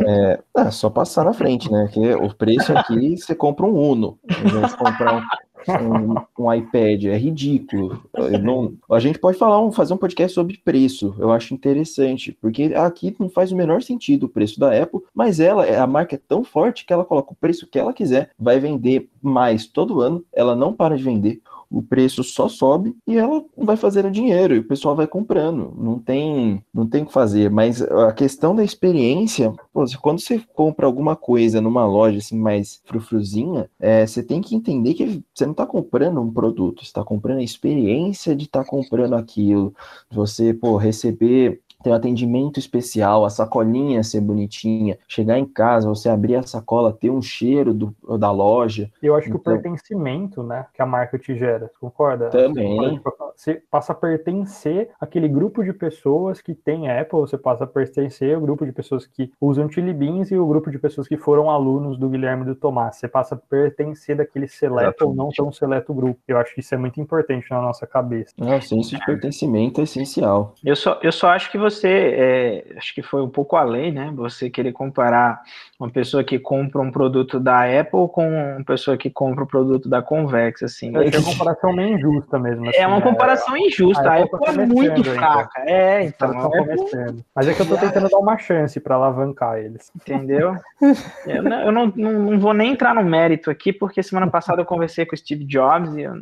É, é, só passar na frente, né? Que o preço aqui você compra um Uno, em comprar um um, um, iPad, é ridículo. Não, a gente pode falar, um, fazer um podcast sobre preço, eu acho interessante, porque aqui não faz o menor sentido o preço da Apple, mas ela, a marca é tão forte que ela coloca o preço que ela quiser, vai vender mais todo ano, ela não para de vender o preço só sobe e ela vai fazendo dinheiro e o pessoal vai comprando. Não tem, não tem o que fazer. Mas a questão da experiência, pô, quando você compra alguma coisa numa loja assim mais frufruzinha, é, você tem que entender que você não está comprando um produto, você está comprando a experiência de estar tá comprando aquilo. Você, pô, receber ter um atendimento especial, a sacolinha ser bonitinha, chegar em casa, você abrir a sacola, ter um cheiro do, da loja. Eu acho então... que o então pertencimento, né, que a marca te gera, concorda? Também. Você passa a pertencer àquele grupo de pessoas que tem Apple, você passa a pertencer ao grupo de pessoas que usam Chili Beans e o grupo de pessoas que foram alunos do Guilherme do Tomás. Você passa a pertencer daquele seleto ou não tão seleto grupo. Eu acho que isso é muito importante na nossa cabeça. É, o senso de pertencimento é essencial. Eu só, eu só acho que você você, é, acho que foi um pouco além, né? Você querer comparar uma pessoa que compra um produto da Apple com uma pessoa que compra um produto da Convex, assim. É, uma comparação meio injusta mesmo. Assim, é uma comparação é, injusta. A, a Apple, tá é muito fraca. É, então. Apple... começando. Mas é que eu tô tentando dar uma chance para alavancar eles. Entendeu? (laughs) eu, não, eu não, não, não, vou nem entrar no mérito aqui, porque semana passada eu conversei com o Steve Jobs e eu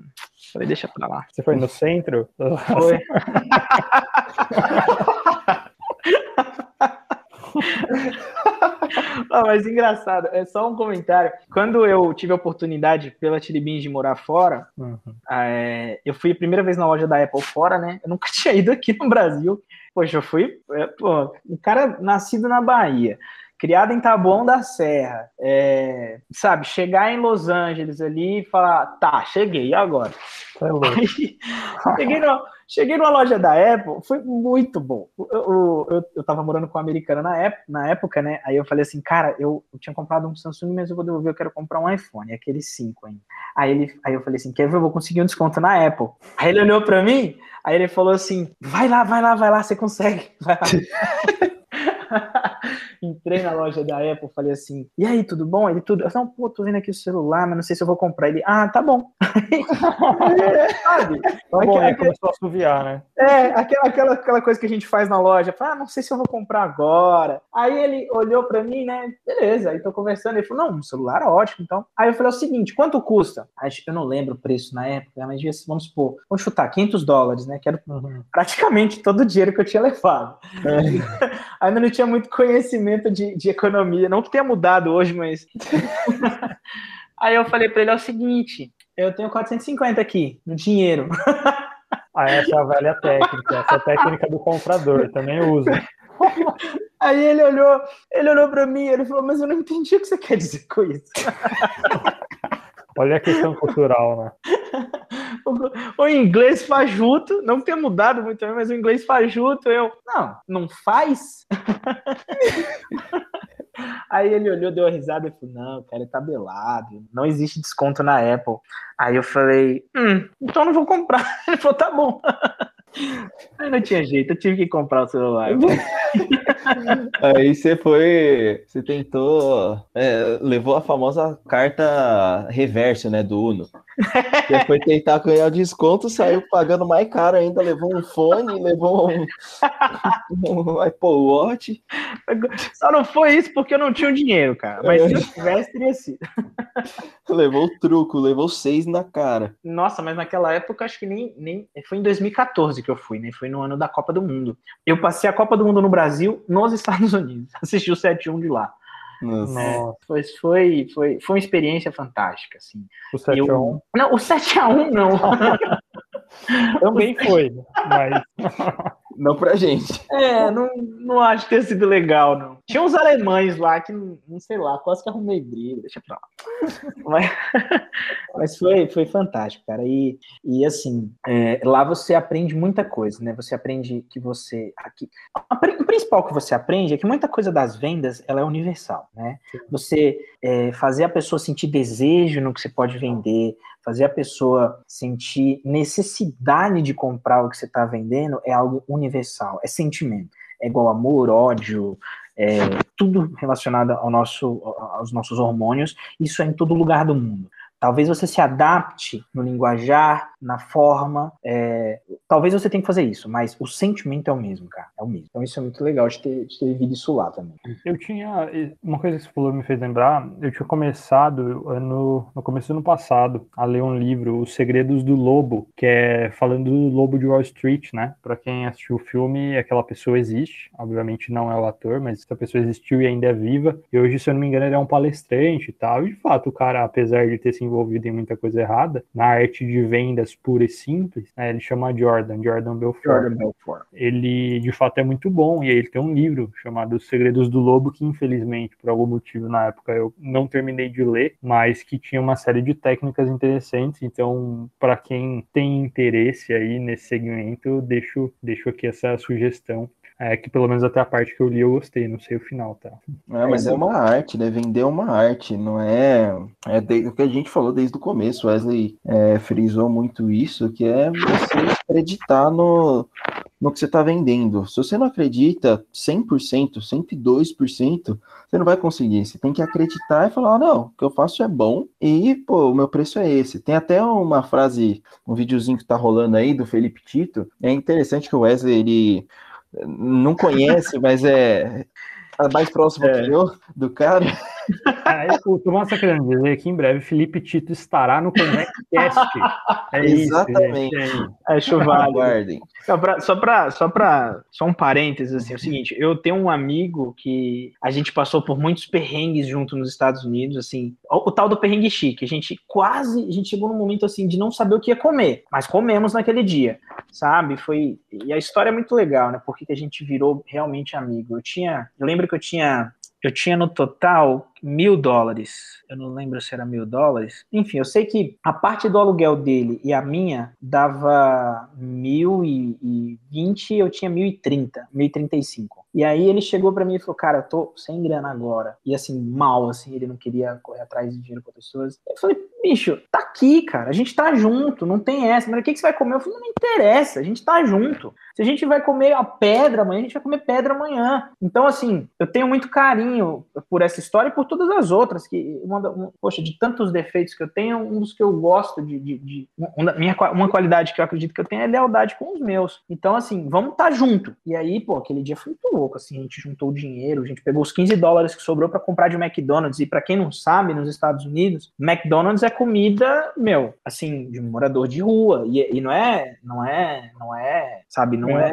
Falei, deixa pra lá. Você foi no centro? Foi. (laughs) (laughs) Ah, mas engraçado, é só um comentário. Quando eu tive a oportunidade pela Tiribins de morar fora, Uhum. é, eu fui a primeira vez na loja da Apple fora, né? Eu nunca (laughs) tinha ido aqui no Brasil. Poxa, eu fui, é, pô, um cara nascido na Bahia, criado em Taboão da Serra, é, sabe, chegar em Los Angeles ali e falar, tá, cheguei, e agora? Louco. Aí, (laughs) cheguei, no, cheguei numa loja da Apple, foi muito bom. Eu, eu, eu, eu tava morando com uma americana na época, na época, né? Aí eu falei assim, cara, eu, eu tinha comprado um Samsung, mas eu vou devolver, eu quero comprar um iPhone, aquele 5 ainda. Aí, ele, aí eu falei assim, quer ver, eu vou conseguir um desconto na Apple. Aí ele olhou pra mim, aí ele falou assim, vai lá, vai lá, vai lá, você consegue. Vai (laughs) lá. (laughs) Entrei na loja da Apple, falei assim, e aí, tudo bom? Ele tudo. Eu falei, pô, tô vendo aqui o celular, mas não sei se eu vou comprar. Ele, ah, tá bom. (laughs) Sabe? Tá bom, Aquela- aí começou a assoviar, né? É, aquela, aquela, aquela coisa que a gente faz na loja. Ah, não sei se eu vou comprar agora. Aí ele olhou pra mim, né? Beleza, aí tô conversando. Ele falou, não, um celular é ótimo, então. Aí eu falei, é o seguinte, quanto custa? Acho que eu não lembro o preço na época, mas vamos supor, vamos chutar, 500 dólares, né? Que era Uhum. praticamente todo o dinheiro que eu tinha levado. (laughs) Ainda não tinha muito conhecimento de, de economia, não que tenha mudado hoje, mas. (laughs) Aí eu falei pra ele: é o seguinte, eu tenho 450 aqui, no dinheiro. Ah, essa é a velha técnica, essa é a técnica do comprador, também uso. (laughs) Aí ele olhou, ele olhou pra mim e ele falou: Mas eu não entendi o que você quer dizer com isso. Olha a questão cultural, né? (laughs) (laughs) O, inglês fajuto, não tenha mudado muito, mas o inglês fajuto, eu. Não, não faz? (laughs) Aí ele olhou, deu uma risada e falou: Não, cara, tá belado, não existe desconto na Apple. Aí eu falei: Hum, então não vou comprar. (laughs) Ele falou: Tá bom. Aí não tinha jeito, eu tive que comprar o celular. Aí você foi. Você tentou. é, levou a famosa carta reverso, né? Do Uno. Você foi tentar ganhar desconto, saiu pagando mais caro ainda, levou um fone, levou um, um Apple Watch. Só não foi isso porque eu não tinha o dinheiro, cara. Mas se eu tivesse, teria sido. Levou o truco, levou seis na cara. Nossa, mas naquela época acho que nem, nem. Foi em 2014 que eu fui, né? Foi no ano da Copa do Mundo. Eu passei a Copa do Mundo no Brasil, nos Estados Unidos. Assisti o 7-1 de lá. Nossa. Nossa, Foi, foi, foi, foi uma experiência fantástica, assim. o 7 Eu- a 1 Não, o 7x1 não. (laughs) também foi, mas (laughs) Não pra gente. É, não, não acho que tenha sido legal, não. Tinha uns alemães lá que, não sei lá, quase que arrumei briga, deixa pra lá. (laughs) Mas, mas foi, foi fantástico, cara. E, e assim, é, lá você aprende muita coisa, né? Você aprende que você. Aqui, o principal que você aprende é que muita coisa das vendas ela é universal, né? Você é, fazer a pessoa sentir desejo no que você pode vender, fazer a pessoa sentir necessidade de comprar o que você está vendendo é algo universal, é sentimento. É igual amor, ódio, é, tudo relacionado ao nosso, aos nossos hormônios, isso é em todo lugar do mundo. Talvez você se adapte no linguajar, na forma. é, talvez você tenha que fazer isso, mas o sentimento é o mesmo, cara. É o mesmo. Então isso é muito legal de ter, de ter vivido isso lá também. eu tinha. Uma coisa que você falou me fez lembrar, eu tinha começado ano, no começo do ano passado a ler um livro, Os Segredos do Lobo, que é falando do Lobo de Wall Street, né? Pra quem assistiu o filme, aquela pessoa existe. Obviamente não é o ator, mas essa pessoa existiu e ainda é viva. E hoje, se eu não me engano, ele é um palestrante e tal. E de fato, o cara, apesar de ter se envolvido em muita coisa errada, na arte de vendas pura e simples, né, ele chama Jordan, Jordan Belfort Jordan Belfort. ele de fato é muito bom. E aí ele tem um livro chamado Os Segredos do Lobo, que infelizmente, por algum motivo na época eu não terminei de ler, mas que tinha uma série de técnicas interessantes. Então, para quem tem interesse aí nesse segmento, eu deixo, deixo aqui essa sugestão. É que pelo menos até a parte que eu li eu gostei, não sei o final, tá? É, mas é uma arte, né? Vender é uma arte, não é. É de- o que a gente falou desde o começo. Wesley é, frisou muito isso, que é você acreditar no, no que você está vendendo. Se você não acredita 100%, 102%, você não vai conseguir. Você tem que acreditar e falar: ah, não, o que eu faço é bom e, pô, o meu preço é esse. Tem até uma frase, um videozinho que tá rolando aí do Felipe Tito. É interessante que o Wesley, ele não conhece, mas é. é mais próximo É. que eu do cara. Aí, o Tomás está querendo dizer que em breve Felipe Tito estará no ConvectCast. (laughs) É Exatamente. isso, gente. É chuvalho. Só para só para só um parênteses assim, é o seguinte, eu tenho um amigo que a gente passou por muitos perrengues junto nos Estados Unidos, assim, o, o tal do perrengue chique, a gente quase, a gente chegou num momento assim de não saber o que ia comer, mas comemos naquele dia, sabe? Foi e a história é muito legal, né? Porque a gente virou realmente amigo. Eu tinha, eu lembro que eu tinha eu tinha no total mil dólares. Eu não lembro se era mil dólares. Enfim, eu sei que a parte do aluguel dele e a minha dava mil e vinte, eu tinha mil e trinta, mil e trinta e cinco. E aí ele chegou para mim e falou, cara, eu tô sem grana agora. E assim, mal, assim, ele não queria correr atrás de dinheiro com pessoas. Eu falei, bicho, tá aqui, cara, a gente tá junto, não tem essa. Mas o que, que você vai comer? Eu falei, não interessa, a gente tá junto. Se a gente vai comer a pedra amanhã, a gente vai comer pedra amanhã. Então, assim, eu tenho muito carinho por essa história e por todas as outras, que, uma, uma, poxa, de tantos defeitos que eu tenho, um dos que eu gosto de. de, de uma, minha, uma qualidade que eu acredito que eu tenho é lealdade com os meus. Então, assim, vamos estar tá junto. E aí, pô, aquele dia foi muito louco, assim, a gente juntou o dinheiro, a gente pegou os 15 dólares que sobrou para comprar de McDonald's. E para quem não sabe, nos Estados Unidos, McDonald's é comida, meu, assim, de um morador de rua. E, e não é, não é, não é, sabe, não não é,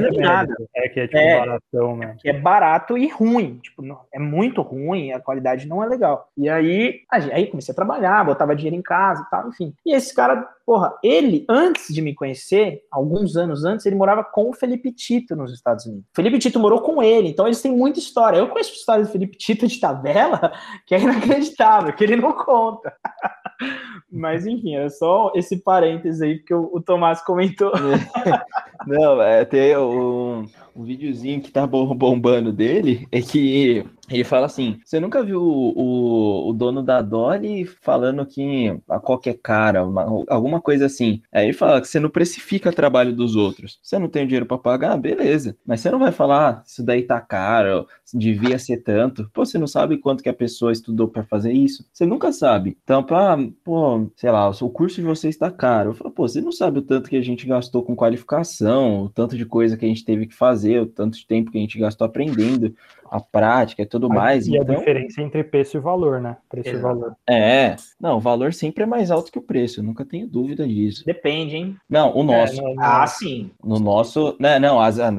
não é nada. É que é tipo é, baratão, né? Que é barato e ruim. Tipo, é muito ruim, a qualidade não é legal. E aí, aí comecei a trabalhar, botava dinheiro em casa e tal, enfim. E esse cara, porra, ele, antes de me conhecer, alguns anos antes, ele morava com o Felipe Tito nos Estados Unidos. O Felipe Tito morou com ele, então eles têm muita história. Eu conheço a história do Felipe Tito de tabela, (laughs) que é inacreditável, que ele não conta. (laughs) Mas enfim, é só esse parênteses aí, porque o, o Tomás comentou. (laughs) Não, é, tem um, um videozinho que tá bombando dele, é que ele fala assim: você nunca viu o, o, o, dono da Dolly falando que a qualquer cara, uma, alguma coisa assim. Aí ele fala que você não precifica o trabalho dos outros. Você não tem dinheiro para pagar, beleza. Mas você não vai falar, ah, isso daí tá caro, devia ser tanto. Pô, você não sabe quanto que a pessoa estudou para fazer isso? Você nunca sabe. Então, pra, pô, sei lá, o curso de vocês está caro. Eu falo, pô, você não sabe o tanto que a gente gastou com qualificação, o tanto de coisa que a gente teve que fazer, o tanto de tempo que a gente gastou aprendendo a prática e tudo mais. E então... a diferença entre preço e valor, né? Preço Exato. e valor. É, não, o valor sempre é mais alto que o preço, nunca tenho dúvida disso. Depende, hein? Não, o nosso. É, Ah, sim. No nosso, né, não, as, ah,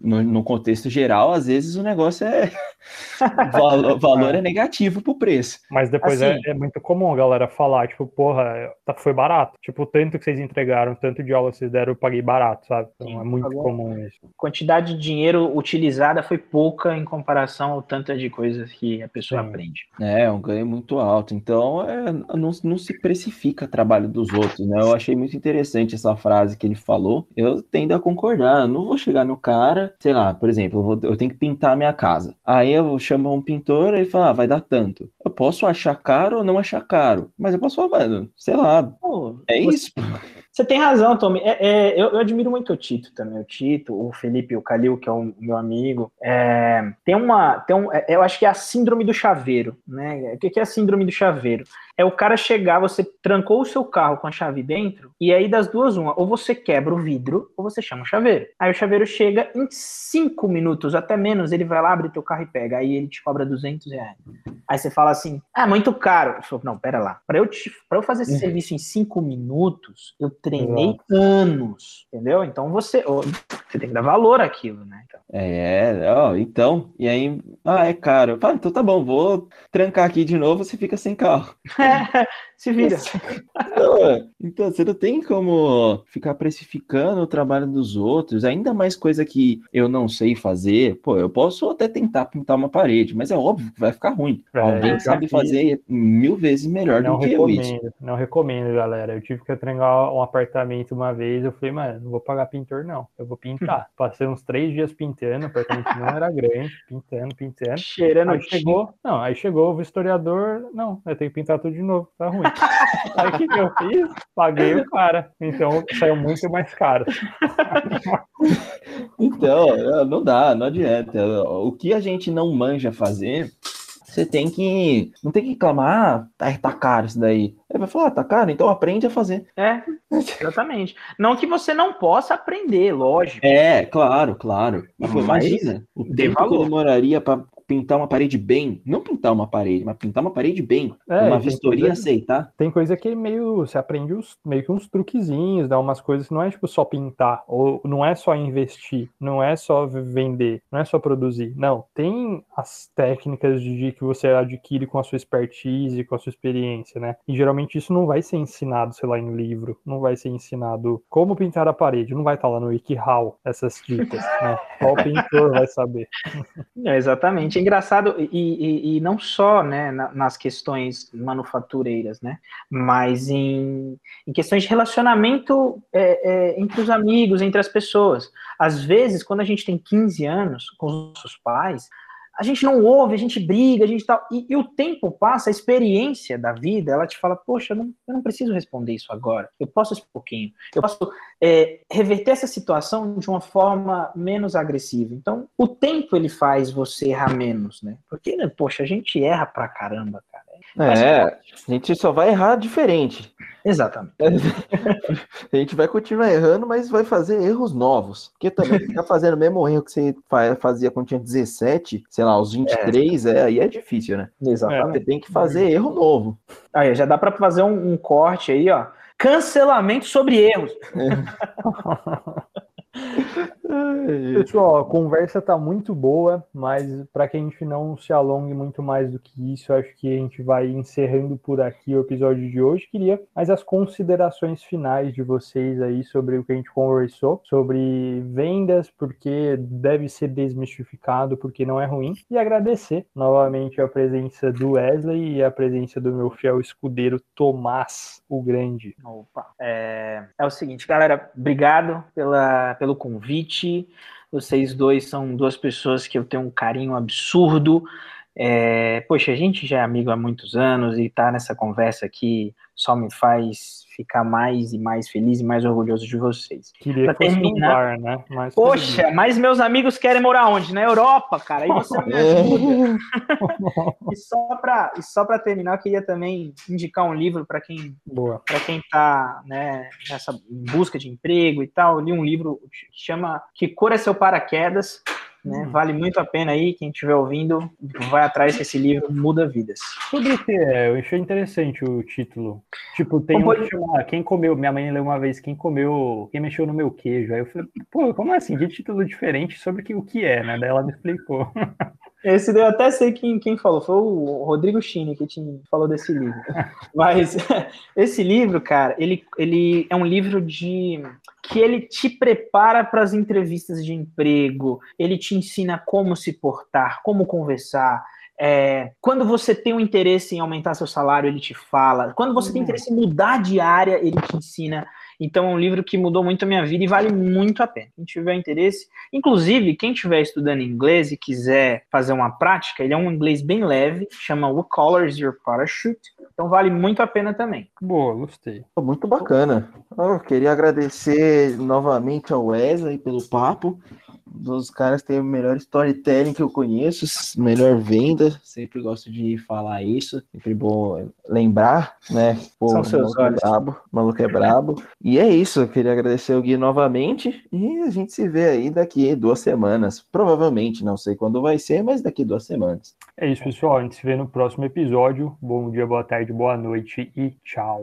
no, no, contexto geral, às vezes o negócio é. (laughs) o (laughs) valor é negativo pro preço. Mas depois é, assim, é, é, muito comum a galera falar, tipo, porra, tá, foi barato. Tipo, tanto que vocês entregaram, tanto de aula que vocês deram, eu paguei barato, sabe? Então sim, é muito comum isso. Quantidade de dinheiro utilizada foi pouca em comparação comparação ao tanto de coisas que a pessoa Sim. aprende. É, um ganho muito alto. Então, é, não, não se precifica trabalho dos outros, né? Eu achei muito interessante essa frase que ele falou. Eu tendo a concordar. Eu não vou chegar no cara, sei lá, por exemplo, eu, vou, eu tenho que pintar a minha casa. Aí eu chamo um pintor e falo, ah, vai dar tanto. Eu posso achar caro ou não achar caro, mas eu posso falar, mano, sei lá, Pô, é você... isso. Você tem razão, Tommy. É, é, eu, eu, admiro muito o Tito também. O Tito, o Felipe, o Calil, que é o meu amigo. É, tem uma. Tem um, é, eu acho que é a síndrome do chaveiro. Né? O que é a síndrome do chaveiro? É o cara chegar, você trancou o seu carro com a chave dentro, e aí das duas, uma, ou você quebra o vidro, ou você chama o chaveiro. Aí o chaveiro chega em cinco minutos, até menos, ele vai lá, abre teu carro e pega. Aí ele te cobra 200 reais. Aí você fala assim, ah, muito caro. Eu falo, não, pera lá. Para eu, te, pra eu fazer esse uhum. serviço em cinco minutos, eu treinei anos, entendeu? Então você, você tem que dar valor àquilo, né? Então. É, ó, então, e aí, ah, é caro. Fala, então tá bom, vou trancar aqui de novo, você fica sem carro. (laughs) Se vira. Não, então, você não tem como ficar precificando o trabalho dos outros, ainda mais coisa que eu não sei fazer. Pô, eu posso até tentar pintar uma parede, mas é óbvio que vai ficar ruim. É, Alguém sabe fazer mil vezes melhor não do que eu isso. Não recomendo, galera. Eu tive que treinar um apartamento uma vez, eu falei, mano, não vou pagar pintor, não. Eu vou pintar. (laughs) Passei uns três dias pintando, o apartamento não era grande, pintando, pintando. Cheirando aí chegou, não, aí chegou o historiador, não, eu tenho que pintar tudo de novo, tá ruim. Aí o que, que eu fiz? Paguei o cara. Então saiu muito mais caro. Então, não dá, não adianta. O que a gente não manja fazer, você tem que. Não tem que reclamar, ah, tá, tá caro isso daí. Ele vai falar, ah, tá caro, então aprende a fazer. É, exatamente. não que você não possa aprender, lógico. É, claro, claro. Mas, imagina, o tempo valor. que demoraria para pintar uma parede bem, não pintar uma parede, mas pintar uma parede bem, é, uma vistoria coisa, aceitar. Tem coisa que meio, você aprende os, meio que uns truquezinhos, dá umas coisas que não é tipo só pintar, ou não é só investir, não é só vender, não é só produzir. Não, tem as técnicas de que você adquire com a sua expertise, com a sua experiência, né? E geralmente isso não vai ser ensinado, sei lá, em livro, não vai ser ensinado como pintar a parede, não vai estar lá no WikiHow essas dicas, né? O pintor vai saber. (laughs) É, exatamente. Engraçado, e, e, e não só né, nas questões manufatureiras, né? Mas em, em questões de relacionamento é, é, entre os amigos, entre as pessoas. Às vezes, quando a gente tem 15 anos com os nossos pais, a gente não ouve, a gente briga, a gente tal. E, e, o tempo passa, a experiência da vida, ela te fala, poxa, eu não, eu não preciso responder isso agora. Eu posso um pouquinho. Eu posso é, reverter essa situação de uma forma menos agressiva. Então, o tempo ele faz você errar menos, né? Porque, né, poxa, a gente erra pra caramba, cara. É, a gente só vai errar diferente. Exatamente. (laughs) a gente vai continuar errando, mas vai fazer erros novos. Porque também ficar fazendo o mesmo erro que você fazia quando tinha 17, sei lá, aos 23, é. É, aí é difícil, né? Exatamente. Você tem que fazer erro novo. Aí, já dá para fazer um, um, corte aí, ó. Cancelamento sobre erros. É. (laughs) (laughs) Pessoal, a conversa tá muito boa, mas para que a gente não se alongue muito mais do que isso, acho que a gente vai encerrando por aqui o episódio de hoje. Queria mais as considerações finais de vocês aí sobre o que a gente conversou, sobre vendas, porque deve ser desmistificado, porque não é ruim, e agradecer novamente a presença do Wesley e a presença do meu fiel escudeiro Tomás, o Grande. Opa, é, é o seguinte, galera, obrigado pela, pelo convite vocês dois são duas pessoas que eu tenho um carinho absurdo. É, poxa, a gente já é amigo há muitos anos e tá nessa conversa aqui só me faz ficar mais e mais feliz e mais orgulhoso de vocês. Queria pra terminar, bar, né? Mais Poxa, feliz. mas meus amigos querem morar onde? Na Europa, cara. Aí (laughs) você me ajuda. (laughs) e só para e só para terminar, eu queria também indicar um livro para quem para quem tá, né, nessa busca de emprego e tal. Eu li um livro que chama Que cor é seu paraquedas? Né? Hum. Vale muito a pena aí, quem estiver ouvindo, vai atrás que esse livro muda vidas. Sobre o que é? Eu achei interessante o título. Tipo, tem como um pode... chama, quem comeu, minha mãe leu uma vez, quem comeu, quem mexeu no meu queijo. Aí eu falei, pô, como assim? Que título diferente sobre o que é, né? Daí ela me explicou. (laughs) Esse eu até sei quem, quem falou, foi o Rodrigo Chini que te falou desse livro. (laughs) Mas (laughs) esse livro, cara, ele, ele é um livro de que ele te prepara para as entrevistas de emprego, ele te ensina como se portar, como conversar. É, quando você tem um interesse em aumentar seu salário, ele te fala. Quando você tem uhum. interesse em mudar de área, ele te ensina então é um livro que mudou muito a minha vida e vale muito a pena. Quem tiver interesse, inclusive quem estiver estudando inglês e quiser fazer uma prática, ele é um inglês bem leve, chama What Colors Your Parachute. Então vale muito a pena também. Boa, gostei. Muito bacana. Eu queria agradecer novamente ao Wesley pelo papo dos caras que tem o melhor storytelling que eu conheço, melhor venda, sempre gosto de falar isso, sempre bom lembrar, né? Pô, São seus olhos. É brabo, maluco é brabo. E é isso, eu queria agradecer o Gui novamente e a gente se vê aí daqui duas semanas. Provavelmente, não sei quando vai ser, mas daqui duas semanas. É isso, pessoal. A gente se vê no próximo episódio. Bom dia, boa tarde, boa noite e tchau.